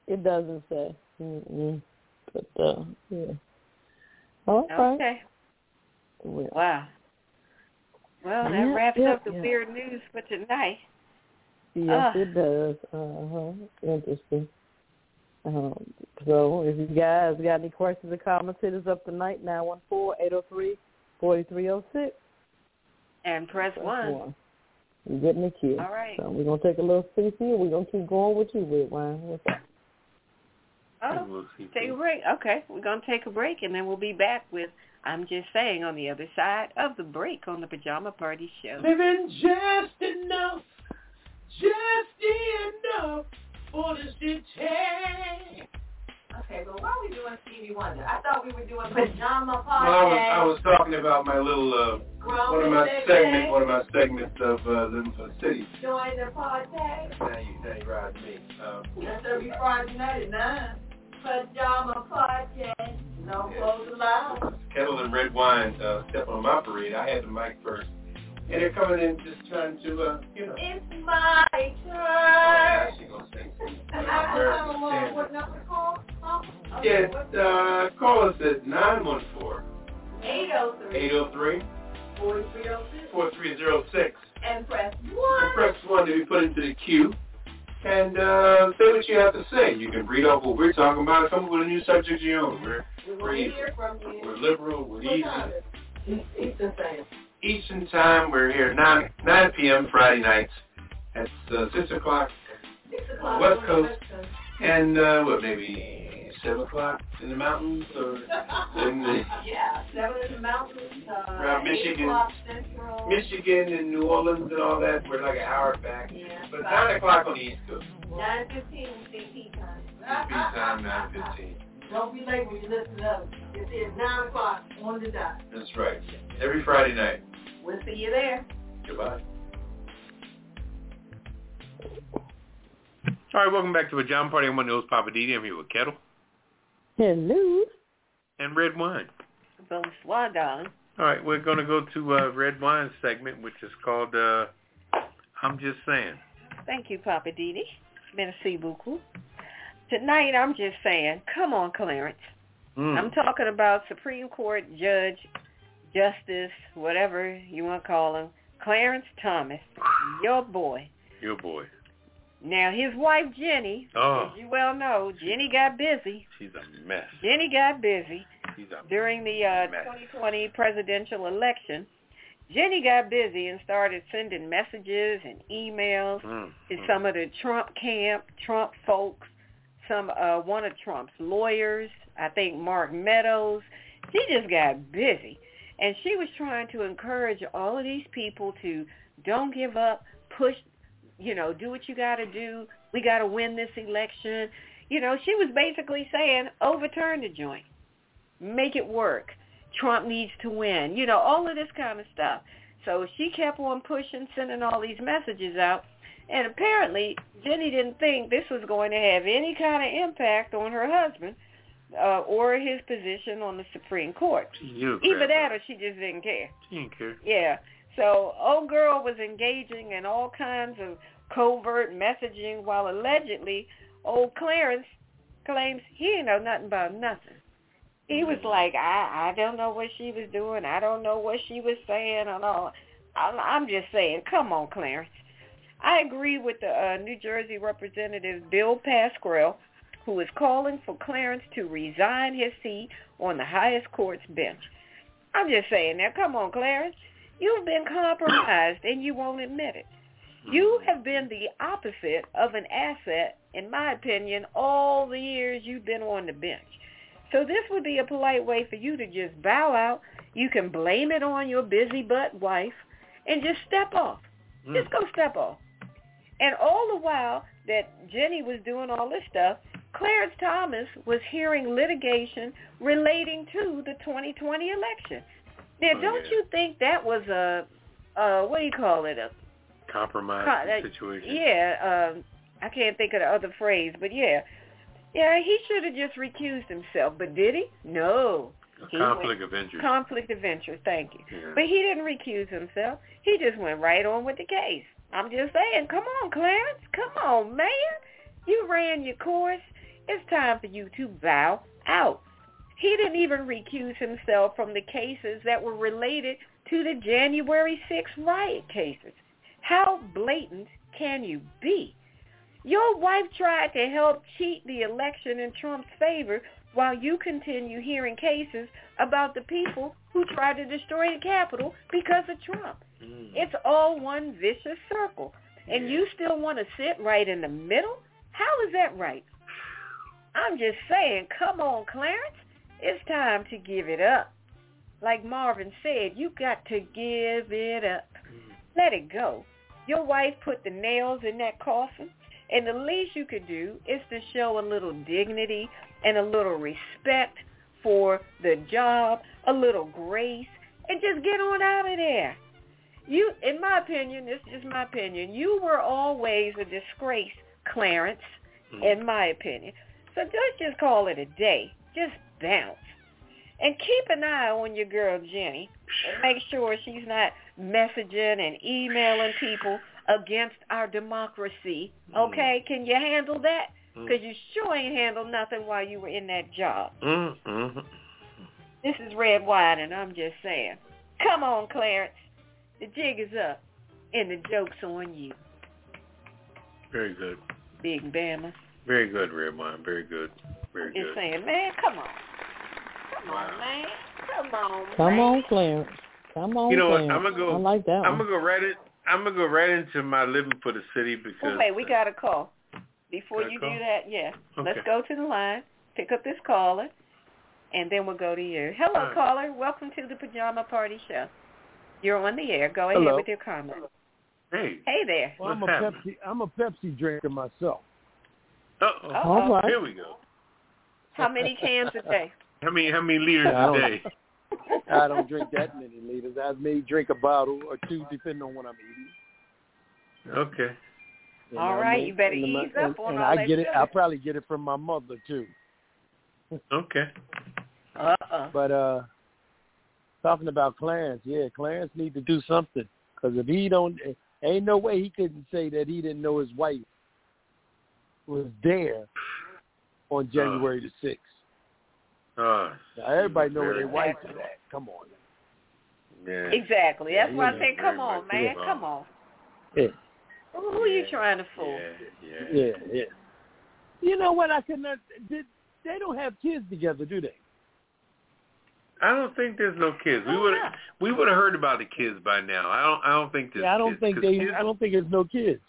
it doesn't say. Mm-mm. But uh, yeah. All right. okay. Well, Wow. Well, that Yeah, wraps yeah, up the yeah. weird news for tonight. yes, Ah. it does. Uh huh. Interesting. Um, so, if you guys got any questions or comments, hit us up tonight nine one four eight zero three forty three zero six. And press one. You're getting the kid. All right. So we're gonna take a little CC. We're gonna keep going with you, Redwine. What's up? Oh, take a break. Okay, we're going to take a break, and then we'll be back with I'm just saying on the other side of the break on the Pajama Party Show. Living just enough, just enough for the city. Okay, but why are we doing Stevie Wonder? I thought we were doing pajama party. Well, I was, I was talking about my little, uh, Grown one of my women segments, one of my segments of uh, Living for the City. Join the party. Now you, now you ride me. Um, That's every Friday night at 9. Pajama party. No clothes allowed. Ketel and Redwine uh, stepping on my parade. I had the mic first. And they're coming in just trying to, uh, you know. It's my Oh, turn. now she gonna sing I American don't know what number call. Yeah, Okay, what- uh, call us at 914 803 803 4306 4306 and press and 1. press 1 to be put into the queue. And uh, say what you have to say. You can read off what we're talking about come up with a new subject of your own. We're, we're to hear from you. We're liberal. We're easy. time is it? Eastern Standard. Eastern time. We're here 9, 9 p.m. Friday nights. That's uh, 6 o'clock. 6 o'clock. West on. West Coast. And uh, what, maybe 7 o'clock in the mountains? or in the yeah, 7 in the mountains. Uh, Around Michigan. Michigan and New Orleans and all that? We're like an hour back. Yeah. But 9 o'clock on the East Coast. 9.15 CP time. CP time, 9.15. Don't be late when you listen to us. It is 9 o'clock on the dot. That's right. Every Friday night. We'll see you there. Goodbye. All right, welcome back to a John Party. I'm one of those Poppa DD. I'm here with Ketel Hello. and Redwine. Bonsoir, darling. All right, we're going to go to uh, Redwine segment, which is called uh, I'm Just Saying. Thank you, Poppa DD. Merci beaucoup. Tonight, I'm just saying, come on, Clarence. Mm. I'm talking about Supreme Court Judge, Justice, whatever you want to call him, Clarence Thomas, your boy. Your boy. Now, his wife, Ginni, Oh, as you well know, Ginni got busy. she's a mess. Ginni got busy during the uh, 2020 presidential election. Ginni got busy and started sending messages and emails Mm. to Mm. some of the Trump camp, Trump folks, some uh, one of Trump's lawyers, I think Mark Meadows. She just got busy, and she was trying to encourage all of these people to don't give up, push, you know, do what you got to do. We got to win this election. You know, she was basically saying overturn the joint, make it work. Trump needs to win. You know, all of this kind of stuff. So she kept on pushing, sending all these messages out. And apparently, Ginni didn't think this was going to have any kind of impact on her husband uh, or his position on the Supreme Court. Either that or she just didn't care. She didn't care. Yeah. So old girl was engaging in all kinds of covert messaging while allegedly old Clarence claims he know nothing about nothing. He was like, I I don't know what she was doing. I don't know what she was saying and all. I'm, I'm just saying, come on, Clarence. I agree with the uh, New Jersey Representative Bill Pascrell, who is calling for Clarence to resign his seat on the highest court's bench. I'm just saying now, come on, Clarence. You've been compromised and you won't admit it. You have been the opposite of an asset, in my opinion, all the years you've been on the bench. So this would be a polite way for you to just bow out. You can blame it on your busy butt wife and just step off. Mm. Just go step off. And all the while that Ginni was doing all this stuff, Clarence Thomas was hearing litigation relating to the 2020 election. Now, Oh, don't yeah. you think that was a, uh, what do you call it, a Compromise Co- situation. yeah, um, I can't think of the other phrase, but yeah. Yeah, he should have just recused himself, but did he? No. He conflict of interest. Conflict of interest, thank you. Yeah. But he didn't recuse himself. He just went right on with the case. I'm just saying, come on, Clarence. Come on, man. You ran your course. It's time for you to bow out. He didn't even recuse himself from the cases that were related to the January 6th riot cases. How blatant can you be? Your wife tried to help cheat the election in Trump's favor while you continue hearing cases about the people who tried to destroy the Capitol because of Trump. Mm. It's all one vicious circle. And Yeah. you still want to sit right in the middle? How is that right? I'm just saying, come on, Clarence. It's time to give it up. like Marvin said, you got to give it up. Mm-hmm. Let it go. Your wife put the nails in that coffin, and the least you could do is to show a little dignity and a little respect for the job, a little grace, and just get on out of there. You, in my opinion, this is just my opinion, you were always a disgrace, Clarence, mm-hmm. in my opinion. So just just call it a day. Just bounce. And keep an eye on your girl Ginni and make sure she's not messaging and emailing people against our democracy. Okay? Can you handle that? Because you sure ain't handled nothing while you were in that job. Mm-hmm. This is Redwine, and I'm just saying. Come on, Clarence. The jig is up, and the joke's on you, Very good. Big Bama. Very good, Redwine. Very good. Very Just good. saying, man, come on. Come Wow. on, man. Come on, Come man. on, Clarence. Come on, You know what? I'm gonna go- I like that I'm one. gonna go right in. I'm gonna go right into my living for the city because. Well, wait, we got a call. Before you call? do that, yeah. Let's go to the line, pick up this caller, and then we'll go to you. Hello, All right. caller. Welcome to the Pajama Party Show. You're on the air. Go ahead Hello. with your comment. Hey. Hey there. Well, I'm a happening? Pepsi. I'm a Pepsi drinker myself. Uh-oh. Uh-oh. All right. Here we go. How many cans a day? How many? How many liters a day? I don't drink that many liters. I may drink a bottle or two, depending on what I'm eating. Okay. You All know what I mean? you better And ease and- up on and all I that get it. I probably get it from my mother too. Okay. Uh-uh. But uh talking about Clarence, yeah, Clarence need to do something because if he don't, ain't no way he couldn't say that he didn't know his wife was there on January the sixth. Uh, Now, everybody know where very- their wife is at. Come on. yeah. Exactly. That's Yeah, why I say, come on, man. so. Come on. Yeah. Who, who are you trying to fool? Yeah. Yeah. Yeah, yeah. You know what? I could not. Did they don't have kids together, do they? I don't think there's no kids. We Oh, would we would have heard about the kids by now. I don't I don't think there's Yeah, I don't kids, think 'cause they. Kids, I don't think there's no kids.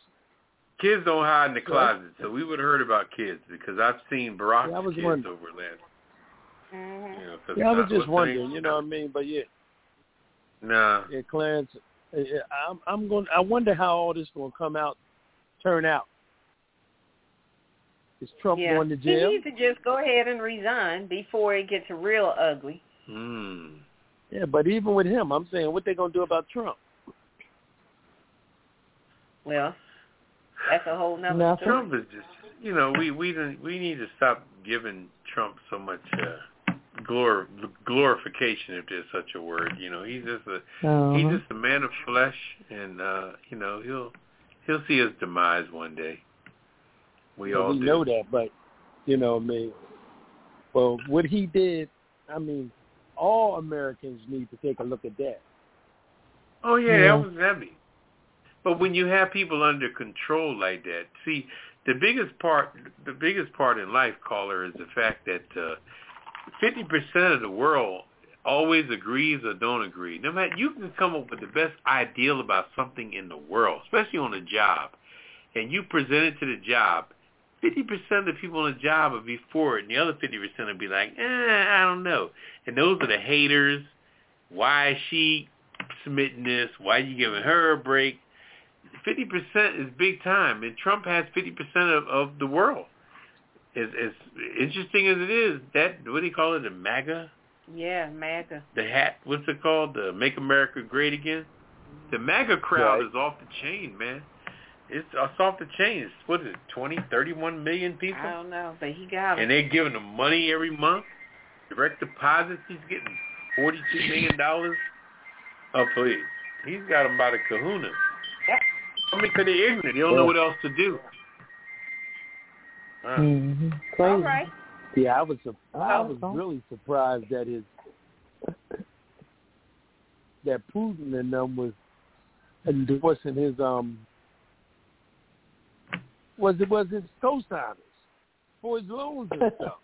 Kids don't hide in the closet, so we would have heard about kids because I've seen Barack's Yeah, I was kids wondering. over last. Mhm. You know, 'cause, Yeah, I was just what's wondering. name? You know what I mean? But yeah, Nah. yeah, Clarence. uh, yeah, I'm. I'm going. I wonder how all this going to come out, turn out. Is Trump Yeah. going to jail? He needs to just go ahead and resign before it gets real ugly. Hmm. Yeah, but even with him, I'm saying, what they going to do about Trump? Well, that's a whole nother Nothing. story. Trump is just you know we we we need to stop giving Trump so much uh, glor glorification if there's such a word. You know he's just a Uh-huh. he's just a man of flesh, and uh, you know he'll he'll see his demise one day. We Yeah, all we do. know that, but you know, I mean, well, what he did, I mean, all Americans need to take a look at that. Oh yeah, Yeah. that was heavy. But when you have people under control like that, see, the biggest part, the biggest part in life, caller, is the fact that uh, fifty percent of the world always agrees or don't agree. No matter, you can come up with the best ideal about something in the world, especially on a job, and you present it to the job. Fifty percent of the people on the job will be for it, and the other fifty percent will be like, eh, I don't know. And those are the haters. Why is she submitting this? Why are you giving her a break? Fifty percent is big time, and Trump has fifty percent of, of the world. As, as interesting as it is, that what do you call it? The MAGA, Yeah, MAGA. the hat. What's it called? The Make America Great Again. The MAGA crowd Right. is off the chain, man. It's, it's off the chain. It's, what is it? Twenty, thirty-one million people, I don't know, but he got them. and they're giving him money every month. Direct deposits. He's getting forty-two million dollars. Oh please, he's got them by the kahuna. Yep. I mean, 'cause they're ignorant. They don't know what else to do. Wow. hmm Crazy. All right. Yeah, I was I was really surprised that his that Putin and them was endorsing his um was it was his co-signers for his loans and stuff.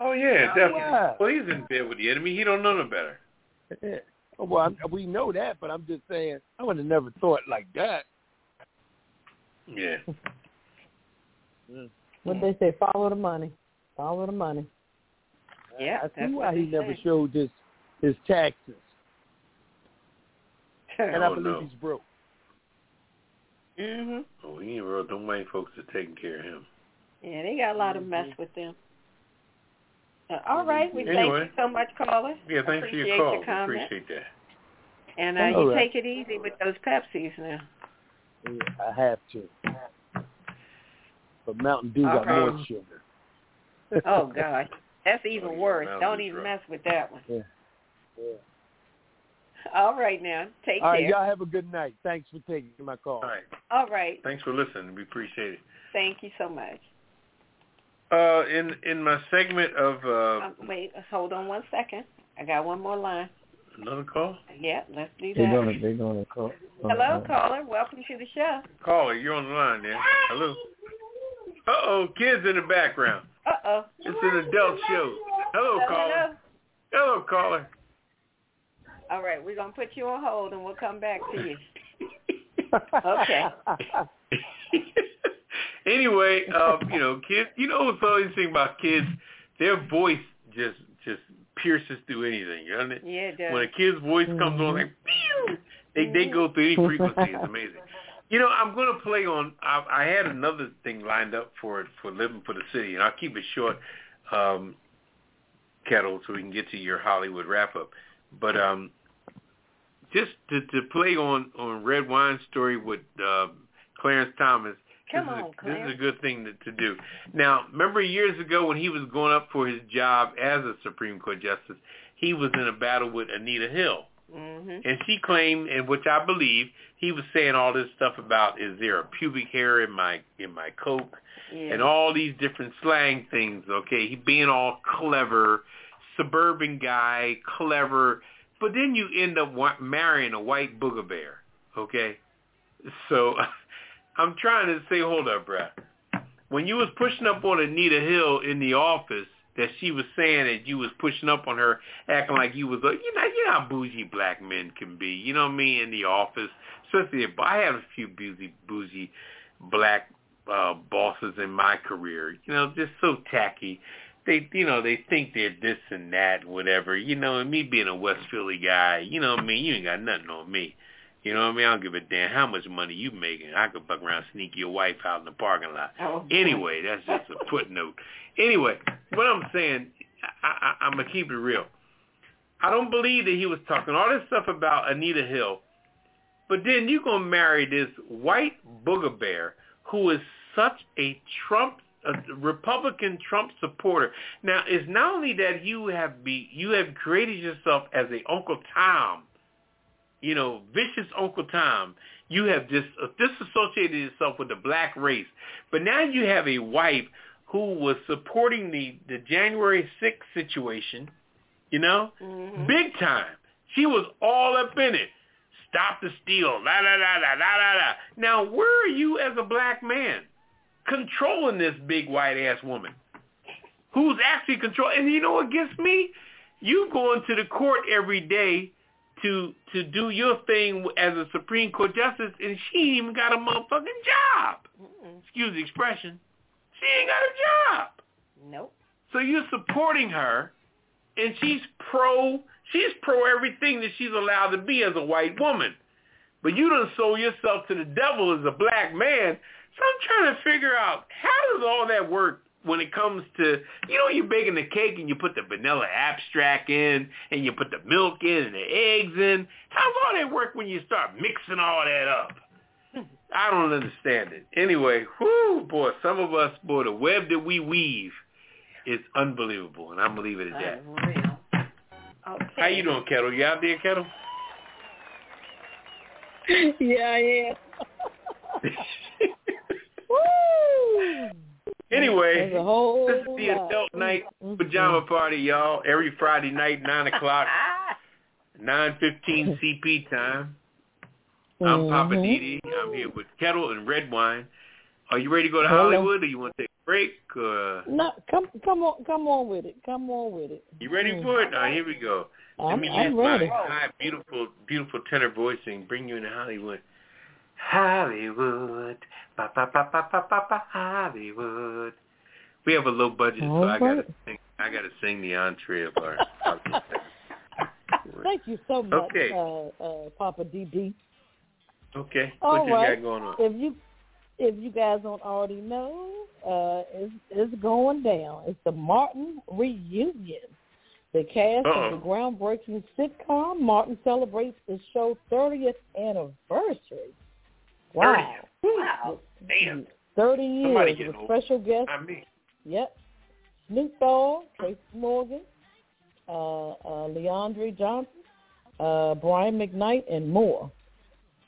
Oh yeah, definitely. wow. Well, he's in bed with the enemy. He don't know no better. Yeah. Well, I'm, we know that, but I'm just saying I would have never thought like that. Yeah. What they say, follow the money. Follow the money. Yeah, I that's see why he they never showed this his taxes, and I believe no. he's broke. Mhm. Oh, he ain't real. Them white folks are taking care of him. Yeah, they got a lot of mess with them. Uh, all right, we Anyway. thank you so much, caller. Yeah, thanks for your call. your comment. Appreciate that. And uh, you right. take it easy with those Pepsis now. Yeah, I have to. But Mountain Dew All got more sugar. Oh God, that's even Oh, worse. Mountain Don't even truck. mess with that one. Yeah. Yeah. All right now, take All right, care. All right, y'all have a good night. Thanks for taking my call. All right. All right, Thanks for listening. We appreciate it. thank you so much. Uh, in in my segment of uh, Um, wait, hold on one second. I got one more line. Another call, Yeah, let's do They're that. gonna they're gonna call. Hello, uh, caller. Welcome to the show. caller, you're on the line there. Hello. Uh oh, kids in the background. Uh oh. It's an adult show. Hello, caller. Hello, caller. All right, we're gonna put you on hold and we'll come back to you. Okay. anyway, um, you know, kids. You know what's always interesting about kids? Their voice just just pierces through anything. You know? Yeah, it does. When a kid's voice comes on, like pew, they they go through any frequency. It's amazing. You know, I'm going to play on. I, I had another thing lined up for it for living for the city, and I'll keep it short, um, Ketel, so we can get to your Hollywood wrap up. But um, just to, to play on on Redwine Story with uh, Clarence Thomas. Come this is, on, a, this is a good thing to, to do. Now, remember years ago when he was going up for his job as a Supreme Court justice, he was in a battle with Anita Hill. Mhm. And she claimed, and which I believe, he was saying all this stuff about is there a pubic hair in my in my coke Yeah. and all these different slang things. Okay, he being all clever, suburban guy, clever, but then you end up wa- marrying a white booger bear. Okay, so I'm trying to say, hold up, bruh. When you was pushing up on Anita Hill in the office, that she was saying that you was pushing up on her, acting like you was, a, you know, you know how bougie black men can be. You know what I mean? In the office, especially if I had a few bougie, bougie black uh, bosses in my career. You know, just so tacky. They, you know, they think they're this and that, whatever. You know, and me being a West Philly guy, you know what I mean? You ain't got nothing on me. You know what I mean? I don't give a damn how much money you making. I could buck around, sneak your wife out in the parking lot. Oh. Anyway, that's just a footnote. Anyway, what I'm saying, I, I, I'm gonna keep it real. I don't believe that he was talking all this stuff about Anita Hill, but then you gonna marry this white booger bear who is such a Trump, a Republican Trump supporter. Now, it's not only that you have be you have created yourself as a Uncle Tom, you know, vicious Uncle Tom. You have dis, uh, disassociated yourself with the black race, but now you have a wife who was supporting the the January 6th situation, you know, Mhm. big time. She was all up in it. Stop the steal, la la la la la la la. Now, where are you as a black man controlling this big white ass woman? Who's actually control? And you know what gets me? You going to the court every day to to do your thing as a Supreme Court justice, and she ain't even got a motherfucking job. Mm-mm. Excuse the expression. She ain't got a job. Nope. So you're supporting her, and she's pro. She's pro everything that she's allowed to be as a white woman. But you done sold yourself to the devil as a black man. So I'm trying to figure out how does all that work when it comes to you know you're baking the cake and you put the vanilla abstract in and you put the milk in and the eggs in. How's all that work when you start mixing all that up? I don't understand it. Anyway, whoo, boy, some of us, boy, the web that we weave is unbelievable, and I'm gonna leave it at that. Unreal. Okay. How you doing, Ketel? You out there, Ketel? yeah, I am. Woo! Anyway, There's a whole this is the lot. adult night Mm-mm. pajama party, y'all. Every Friday night, nine o'clock, nine fifteen CP time. I'm Poppa Mhm. DD. I'm here with Ketel and Redwine. Are you ready to go to Hollywood, or you want to take a break? Or No, come, come on, come on with it. Come on with it. you ready Mm. for it? Now here we go. Let I'm, me I'm use ready. my high, beautiful, beautiful tenor voice and bring you into Hollywood. Hollywood, ba ba ba ba ba ba ba Hollywood. We have a low budget, so I gotta sing. I gotta sing the entree of our. Thank you so much, Okay. uh, uh, Poppa DD. Okay. All what you right. got going on? If you if you guys don't already know, uh, it's, it's going down. It's the Martin reunion. The cast Uh-oh. of the groundbreaking sitcom Martin celebrates the show's 30th anniversary. Wow. Wow. Damn. 30 years with old. special guests. I mean, Yep. Snoop Dogg, Tracy Morgan, uh, uh, Leandre Johnson, uh, Brian McKnight, and more.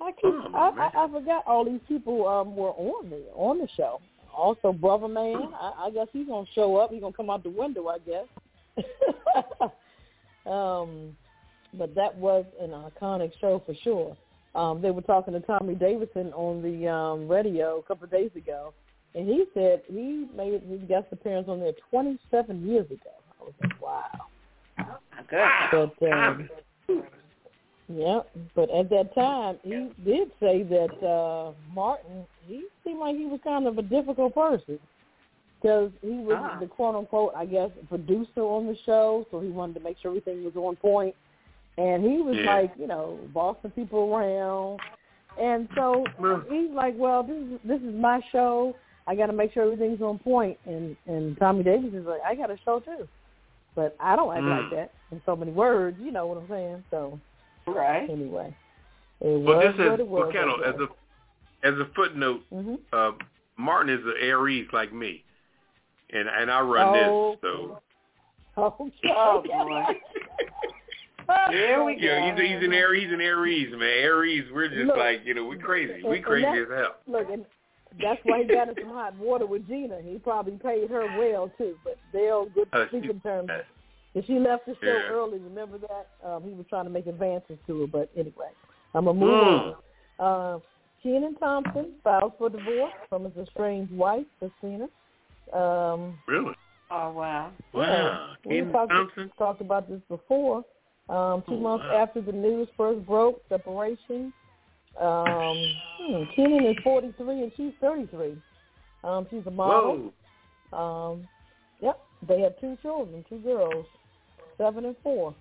I keep Oh, I. I, I forgot all these people um were on the on the show. Also, Brother Man, I, I guess he's gonna show up. He's gonna come out the window, I guess. um, but that was an iconic show for sure. Um, they were talking to Tommy Davidson on the um, radio a couple of days ago, and he said he made his guest appearance on there 27 years ago. I was like, wow. Goodness. But um, yeah, but at that time, he did say that uh Martin, he seemed like he was kind of a difficult person because he was Ah. the quote unquote, I guess, producer on the show, so he wanted to make sure everything was on point. And he was Yeah. like, you know, bossing people around. And so he's like, well, this is this is my show. I got to make sure everything's on point. And and Tommy Davis is like, I got a show too, but I don't act Mm. like that in so many words. You know what I'm saying? So Right. anyway, it well, was this is what it was. well, Ketel, as a as a footnote, hmm uh, Martin is an Aries like me, and and I run Oh. this, so Okay. Oh, boy. Here we yeah, go. he's he's an Aries, he's an Aries, man. Aries, we're just Look, like you know, we crazy, we and- crazy as hell. Look, and that's why he got in some hot water with Gina. He probably paid her well too, but they're on good Uh, speaking she- terms. uh, And she left the show Yeah. early. Remember that? Um, he was trying to make advances to her, but anyway, I'm gonna move Mm. on. Uh, Kenan Thompson filed for divorce from his estranged wife, Christina. Um, Really? Oh wow. Wow. Yeah. We Kenan talked, Thompson. talked about this before. Um, two Oh, months wow. after the news first broke, separation. Um, hmm, Kenan is 43 and she's 33. Um, she's a model. Whoa. Um, yep, they have two children, two girls, seven and four.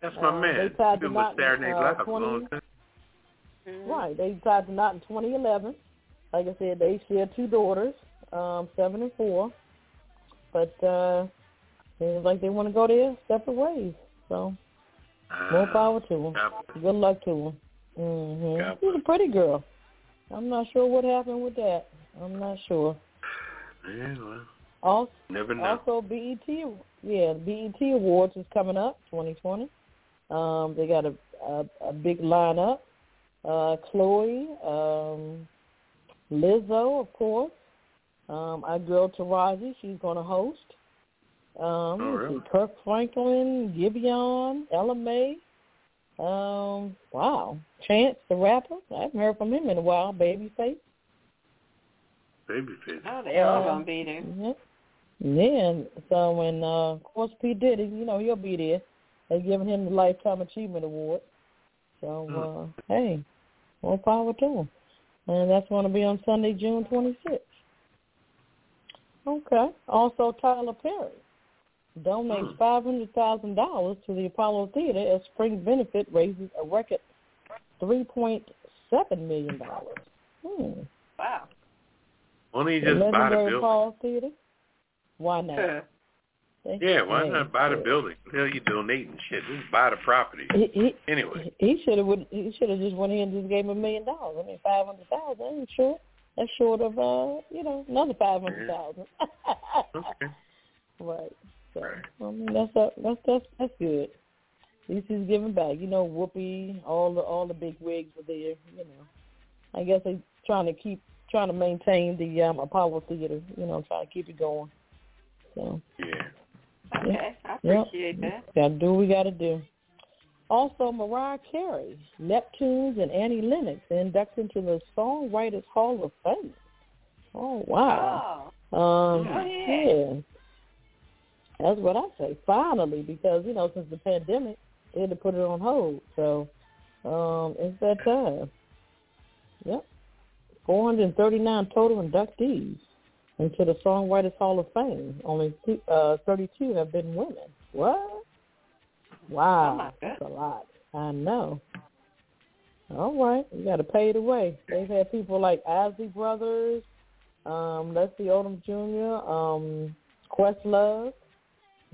That's my Uh, man. they tied Been the with knot in, Saturday Night uh, Live for a 20 long time. Mhm. Right, they tied the knot in 2011. Like I said, they share two daughters, um, seven and four. But uh, seems like they want to go their separate ways. So more Ah, power to. God Good luck to hmm God She's a pretty girl. I'm not sure what happened with that. I'm not sure. Yeah, well, Also, never know. also BET, yeah, the BET Awards is coming up, 2020. Um, they got a a, a big lineup. Uh, Chloe, um, Lizzo, of course. Um, our girl Taraji, she's going to host. Um, Oh, really? Kirk Franklin, Giveon, Ella Mai. Um, wow, Chance the rapper. I haven't heard from him in a while. Babyface. Babyface. Oh, they're all Uh, gonna be there. Yep. Yeah, and so when uh of course P Diddy, you know, he'll be there. They're giving him the Lifetime Achievement Award. So uh hey, more power to him. And that's going to be on Sunday, June 26th. Okay. Also, Tyler Perry donates $500,000 to the Apollo Theater as spring benefit raises a record $3.7 million. Hmm. Wow. Why don't you The just buy the building? Apollo Theater? Why not? Yeah, why not buy the yeah. building? Hell, you donating shit. Just buy the property. He, he, Anyway. he should have he should have just went in and just gave him a million dollars. I mean, five hundred thousand. ain't short. That's short of uh, you know, another five hundred thousand. Okay. right. So. I mean, that's that's that's that's good. At least he's giving back. You know, Whoopi, all the all the big wigs were there. You know, I guess they're trying to keep trying to maintain the um Apollo Theater. You know, trying to keep it going. So Yeah. okay, I Yep. appreciate that. Gotta do what we gotta do. Also, Mariah Carey, Neptunes, and Annie Lennox inducted into the Songwriters Hall of Fame. Oh wow! Oh, Um, Oh, yeah. yeah, that's what I say. Finally, because you know, since the pandemic, they had to put it on hold. So um, it's that time. Yep, 439 total inductees into the Songwriters Hall of Fame. Only two, uh, 32 have been women. What? Wow, Oh, that's a lot. I know. All right, you got to pay the way. They've had people like Isley Brothers, um, Leslie Odom Jr., um, Questlove,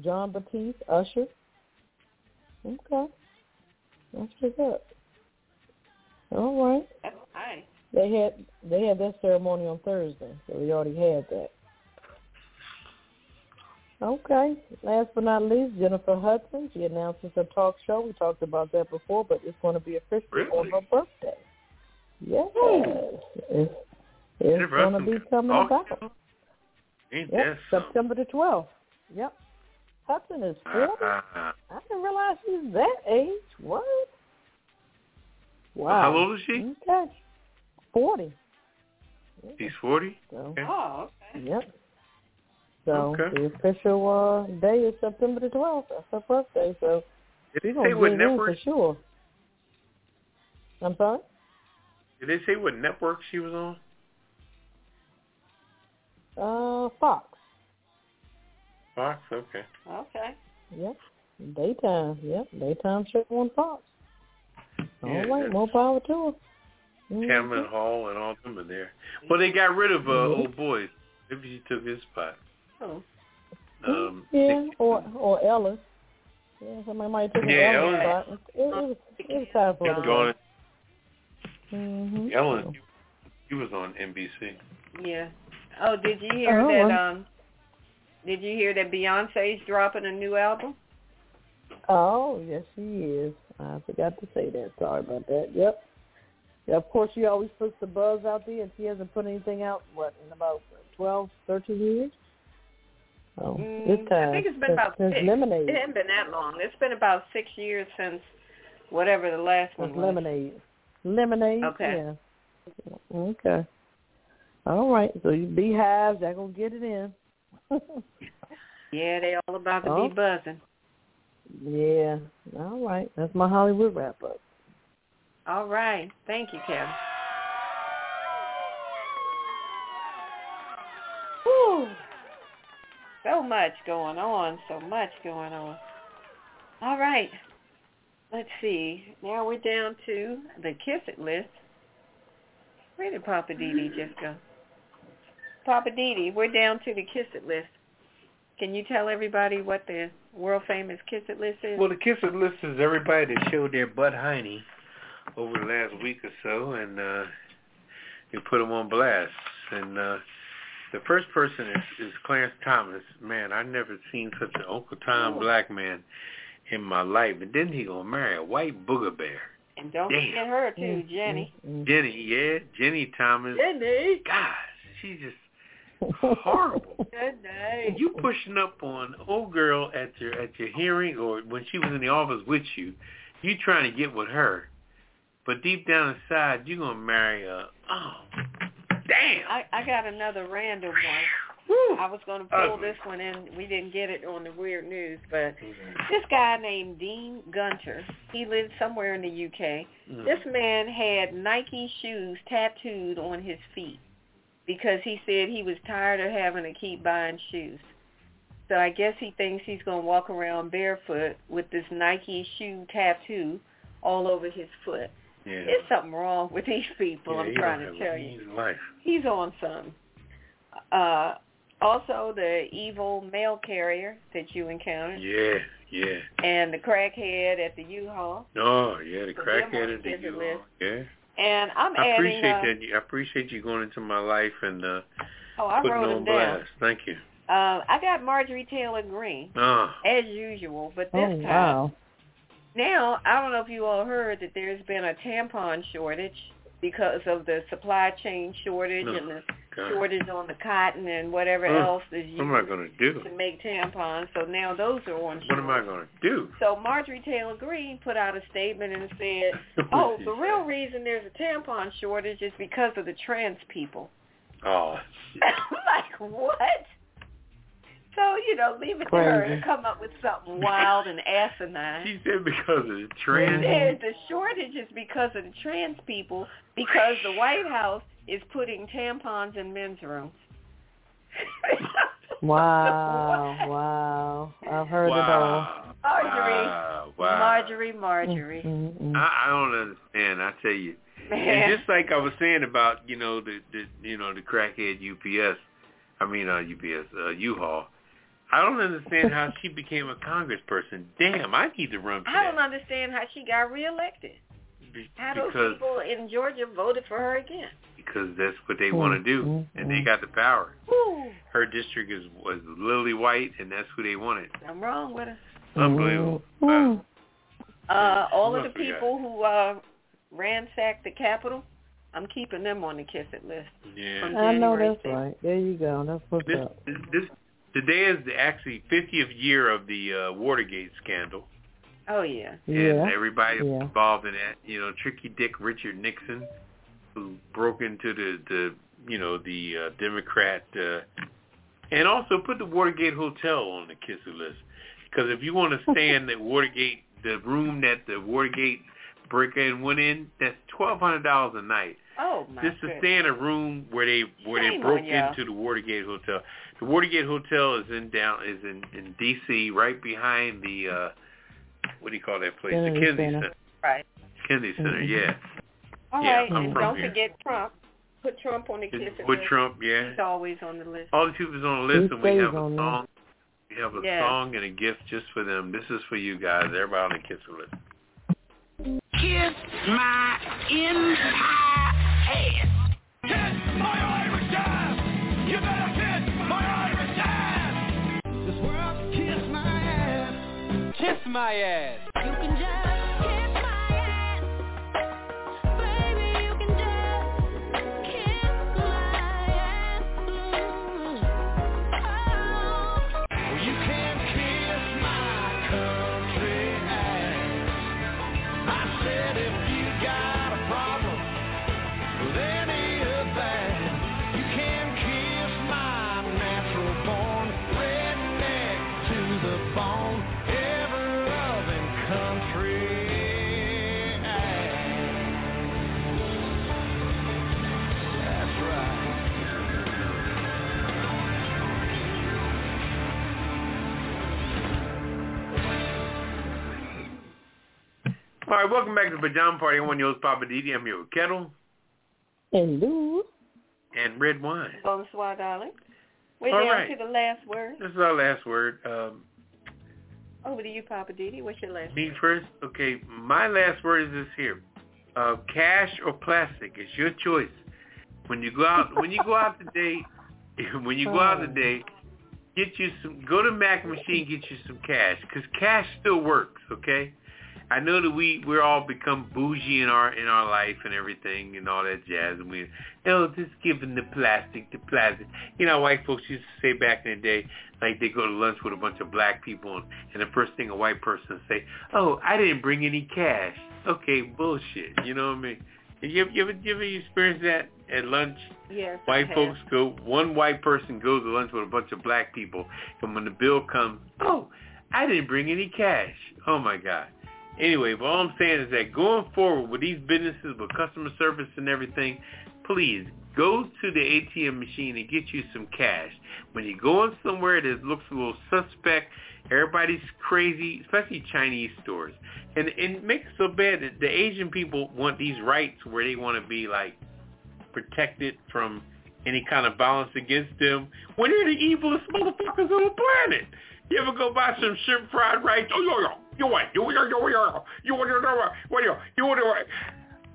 Jon Batiste, Usher. Okay, that's what's up. All right, That's nice. they had they had that ceremony on Thursday, so we already had that. Okay. Last but not least, Jennifer Hudson. She announces her talk show. We talked about that before, but it's going to be official on her birthday. Yes. It's, it's going to be coming talk about. Ain't Yep. September the 12th. Yep. Hudson is 40. Uh, I didn't realize she's that age. What? Wow. How old is she? Okay. 40. She's 40? So, Okay. Oh, okay. Yep. So Okay. the official uh, day is September the 12th. That's her birthday. So Did we're they going say to what get in for network? sure. I'm sorry? Did they say what network she was on? Uh, Fox. Fox. Okay. Okay. Yep. Daytime. Yep. Daytime show on Fox. All Yeah, right. More power to her. Mhm. Cameron Hall and all them are there. Well, they got rid of uh, Mhm. old boys. Maybe she took his spot. Oh. Um, Yeah, or or Ellis. Yeah, somebody might take Yeah, Ellis Ellis. spot. It, it, was, it was time for her to Gone. Mm-hmm. Ellen, he was on NBC. Yeah. Oh, did you hear Oh, that? well. Um, did you hear that Beyonce's dropping a new album? Oh, yes, she is. I forgot to say that. Sorry about that. Yep. Yeah, of course, she always puts the buzz out there, and she hasn't put anything out, what, in about twelve, thirteen years? Oh, Mm, this time. I think it's been since, about since six. Lemonade. It hasn't been that long. It's been about six years since whatever the last one was. Lemonade. Lemonade? Okay. Yeah. Okay. All right. So you beehives, they're going to get it in. Yeah, they all about to Oh. be buzzing. yeah. All right. That's my Hollywood wrap-up. All right. Thank you, Kevin. Whew. So much going on. So much going on. All right. Let's see. Now we're down to the Kiss It list. Where did Poppa DD just go? Poppa DD, we're down to the Kiss It list. Can you tell everybody what the world famous Kiss It list is? Well, the Kiss It list is everybody that showed their butt hiney over the last week or so, and uh, you put them on blast. And uh, the first person is, is Clarence Thomas. Man, I never seen such an Uncle Tom black man in my life. And then he gonna marry a white booger bear. and don't Damn. forget her too, Ginni. Ginni, yeah, Ginni Thomas. Ginni. God, she just. Horrible. Good night. you pushing up on old girl at your at your hearing or when she was in the office with you, you trying to get with her, but deep down inside you gonna marry a oh damn. I, I got another random one. Whew. I was going to pull Ugly. this one in. We didn't get it on the Weird News, but this guy named Dean Gunter, he lived somewhere in the UK. Mm. This man had Nike shoes tattooed on his feet because he said he was tired of having to keep buying shoes. So I guess he thinks he's going to walk around barefoot with this Nike shoe tattoo all over his foot. yeah. There's something wrong with these people, yeah, I'm trying to tell you. Life. He's on some. Uh, also, the evil mail carrier that you encountered, Yeah, yeah. and the crackhead at the U-Haul. Oh yeah, the So crackhead at the the U. list. Yeah. And I'm I adding. appreciate uh, that. I appreciate you going into my life and uh, Oh, I putting wrote on down. blast. Thank you. Uh, I got Marjorie Taylor Greene Oh, as usual, but this Oh, time wow. now I don't know if you all heard that there's been a tampon shortage because of the supply chain shortage No. and the oh, God. shortage on the cotton and whatever Huh. else is used What am I gonna do? to make tampons. So now those are on What am I gonna do? So Marjorie Taylor Greene put out a statement and said, "Oh, the real reason there's a tampon shortage is because of the trans people." Oh, shit. like what? So you know, leave it to her Crazy. to come up with something wild and asinine. She said because of the She trans. said the shortage is because of the trans people because the White House is putting tampons in men's rooms. Wow, wow. I've heard it all. Wow. Marjorie, Wow. Wow. Marjorie, Marjorie. Mm-mm. I, I don't understand. I tell you. Man. And just like I was saying about you know the, the you know the crackhead UPS, I mean uh, UPS uh, U-Haul. I don't understand how she became a congressperson. Damn, I need to run for I don't that. understand how she got reelected. Be- How those people in Georgia voted for her again. because that's what they want to do, and they got the power. Woo. Her district is was lily white, and that's who they wanted. I'm wrong with her. Unbelievable. Wow. Uh, all of the people who uh, ransacked the Capitol, I'm keeping them on the kiss it list. Yeah. I know that's right. There you go. That's what's This, up. this today is the actually 50th year of the uh, Watergate scandal, Oh yeah. Yeah. and everybody Yeah. involved in that. You know, Tricky Dick Richard Nixon, who broke into the the you know the uh, Democrat, uh, and also put the Watergate Hotel on the kisser list. Because if you want to stay in the Watergate, the room that the Watergate break-in went in, that's twelve hundred dollars a night. Oh my just to goodness. stay in a room where they where they broke into the Watergate Hotel. The Watergate Hotel is in down is in in D.C. right behind the uh what do you call that place? Kennedy the Kennedy Center. Center. Right. Kennedy Center, Mhm. yeah. All Yeah, right, I'm and don't here. forget Trump. Put Trump on the kiss it With list. Trump, yeah. He's always on the list. All the people's on the list, He and we have a on there. song. We have a Yeah. song and a gift just for them. This is for you guys. Everybody on the kiss list. Kiss my entire ass. Kiss my ass. All right, welcome back to the Pajama Party. I'm one of your hosts, Poppa DD. I'm here with Ketel Hello. and Redwine. Bonsoir, darling. We're All down right. to the last word. This is our last word. Um, Over to you, Poppa DD. What's your last Me first? Okay, my last word is this here. Uh, cash or plastic, it's your choice. When you go out, when you go out today, when you go out today, get you some, go to Mac machine, get you some cash, because cash still works. Okay, I know that we we're all become bougie in our in our life and everything and all that jazz, and we oh just giving the plastic, the plastic. You know, white folks used to say back in the day, like they go to lunch with a bunch of black people, and, and the first thing a white person say, oh, I didn't bring any cash. Okay, bullshit. You know what I mean? You ever, you ever, you ever experienced that at lunch? Yes. White folks go, one white person goes to lunch with a bunch of black people, and when the bill comes, oh, I didn't bring any cash. Oh my God. Anyway, but all I'm saying is that going forward with these businesses, with customer service and everything, please go to the ATM machine and get you some cash. When you're going somewhere that looks a little suspect, everybody's crazy, especially Chinese stores. And and it makes it so bad that the Asian people want these rights where they want to be like protected from any kind of violence against them when they're the evilest motherfuckers on the planet. You ever go buy some shrimp fried rice? Oh, yo, yo, you want, you want, you want, you want, you want, you what, you, you want,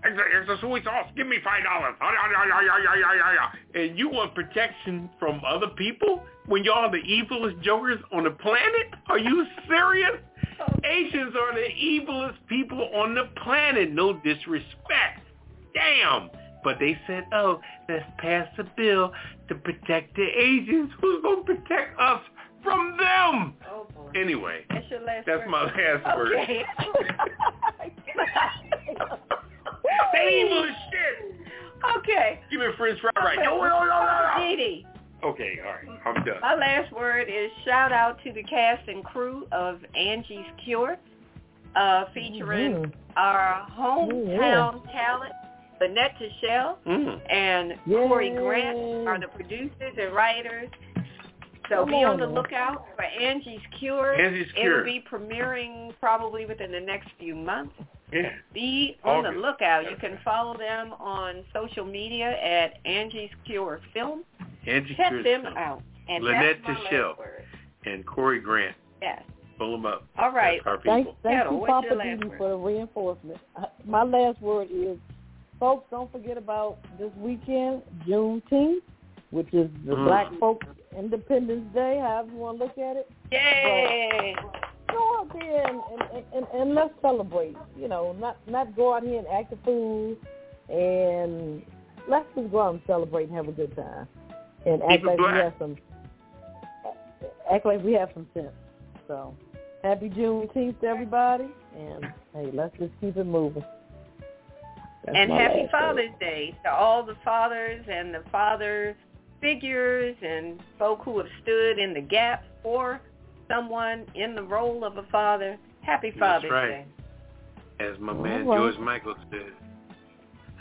it's a, it's a sweet sauce. Give me five dollars. And you want protection from other people when y'all the evilest jokers on the planet? Are you serious? Asians are the evilest people on the planet. No disrespect. Damn. But they said, oh, let's pass a bill to protect the Asians. Who's going to protect us from them? Oh boy. Anyway, That's your last that's word. my last word. Okay. They evil as shit. okay. Give me a French fry right. Yo, yo, yo, Poppa yo, yo. DD. Okay, all right. I'm done. My last word is shout out to the cast and crew of Angie's Cure, uh, featuring Mhm. our hometown talent, Lynette Tichelle Mm. and Yay. Corey Grant are the producers and writers. So Come be on on the lookout for Angie's Cure. Angie's It'll be premiering probably within the next few months. Yeah. Be on the lookout. You can follow them on social media at Angie's Cure Film. Angie Check Cure them Film. out. And Lynette that's my Tichelle. and Corey Grant. Yes. Pull them up. All right. That's our Thank, people. thank Ketel, you, Poppa your DD, for the reinforcement. Uh, My last word is, folks, don't forget about this weekend, Juneteenth, which is the Mm. Black Folks Independence Day, however you want to look at it. Yay! Go out there and, and, and, and, let's celebrate. You know, not not go out here and act a fool, and let's just go out and celebrate and have a good time, and act like we have some act like we have some sense. So, happy Juneteenth to everybody, and hey, let's just keep it moving. That's and happy. Father's Day to all the fathers and the father figures and folk who have stood in the gap for someone in the role of a father. Happy That's Father's right. Day. As my All man right. George Michael said,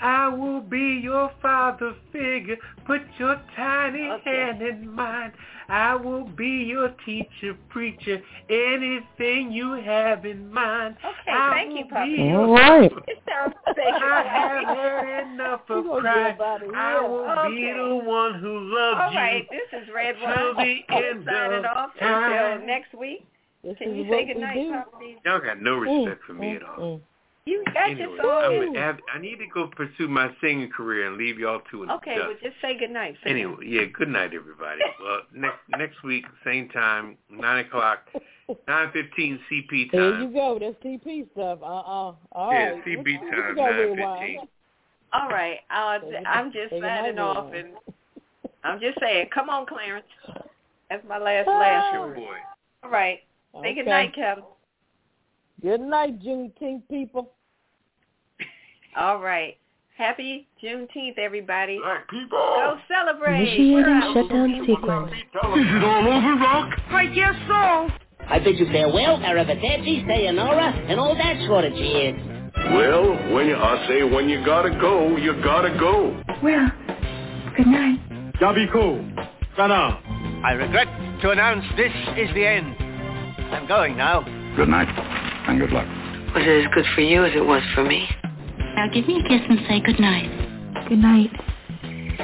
I will be your father figure. Put your tiny Okay. hand in mine. I will be your teacher, preacher. Anything you have in mind. Okay, I thank will you, Poppa. be All your right. It sounds I have had enough of gonna crying. get I yeah. will be the one who loves All you. right, this is Red Till Wine. the end Signing of off time. until next week. This Can you say we goodnight, do. Poppa D? Y'all got no Mm, respect for me mm, at all. mm. You got Anyway, your song. I'm a, I need to go pursue my singing career and leave y'all two in Okay, the well just say goodnight. for Anyway, yeah, good night, everybody. well, next next week, same time, nine o'clock, nine fifteen CP time. There time. you go. That's CP stuff. Uh uh. All Yeah, right. CB What you- time, you got, Red 9:15. Wine? All right, uh, I'm just say signing off, and I'm just saying, come on, Clarence. That's my last last Your word. boy. All right, say Okay. good night, Kevin. Good night, Juneteenth people. All right, happy Juneteenth, everybody. Black people. Go celebrate. Initiating shutdown sequence. Is it all over, Rock? I guess so. I bid you farewell, arrivederci, sayonara, and all that sort of cheers. Well, when you, I say when you gotta go, you gotta go. Well, good night. Yabiko, Sana. I regret to announce this is the end. I'm going now. Good night, and good luck. Was it as good for you as it was for me? Now give me a kiss and say good night. Good night.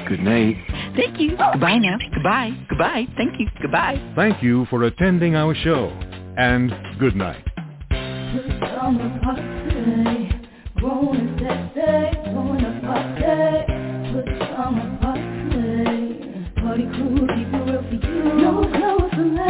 Good night. Thank you. Goodbye now. Goodbye. Goodbye. Thank you. Goodbye. Thank you for attending our show, and good night. Party crew, keep it real for you. No clothes allowed.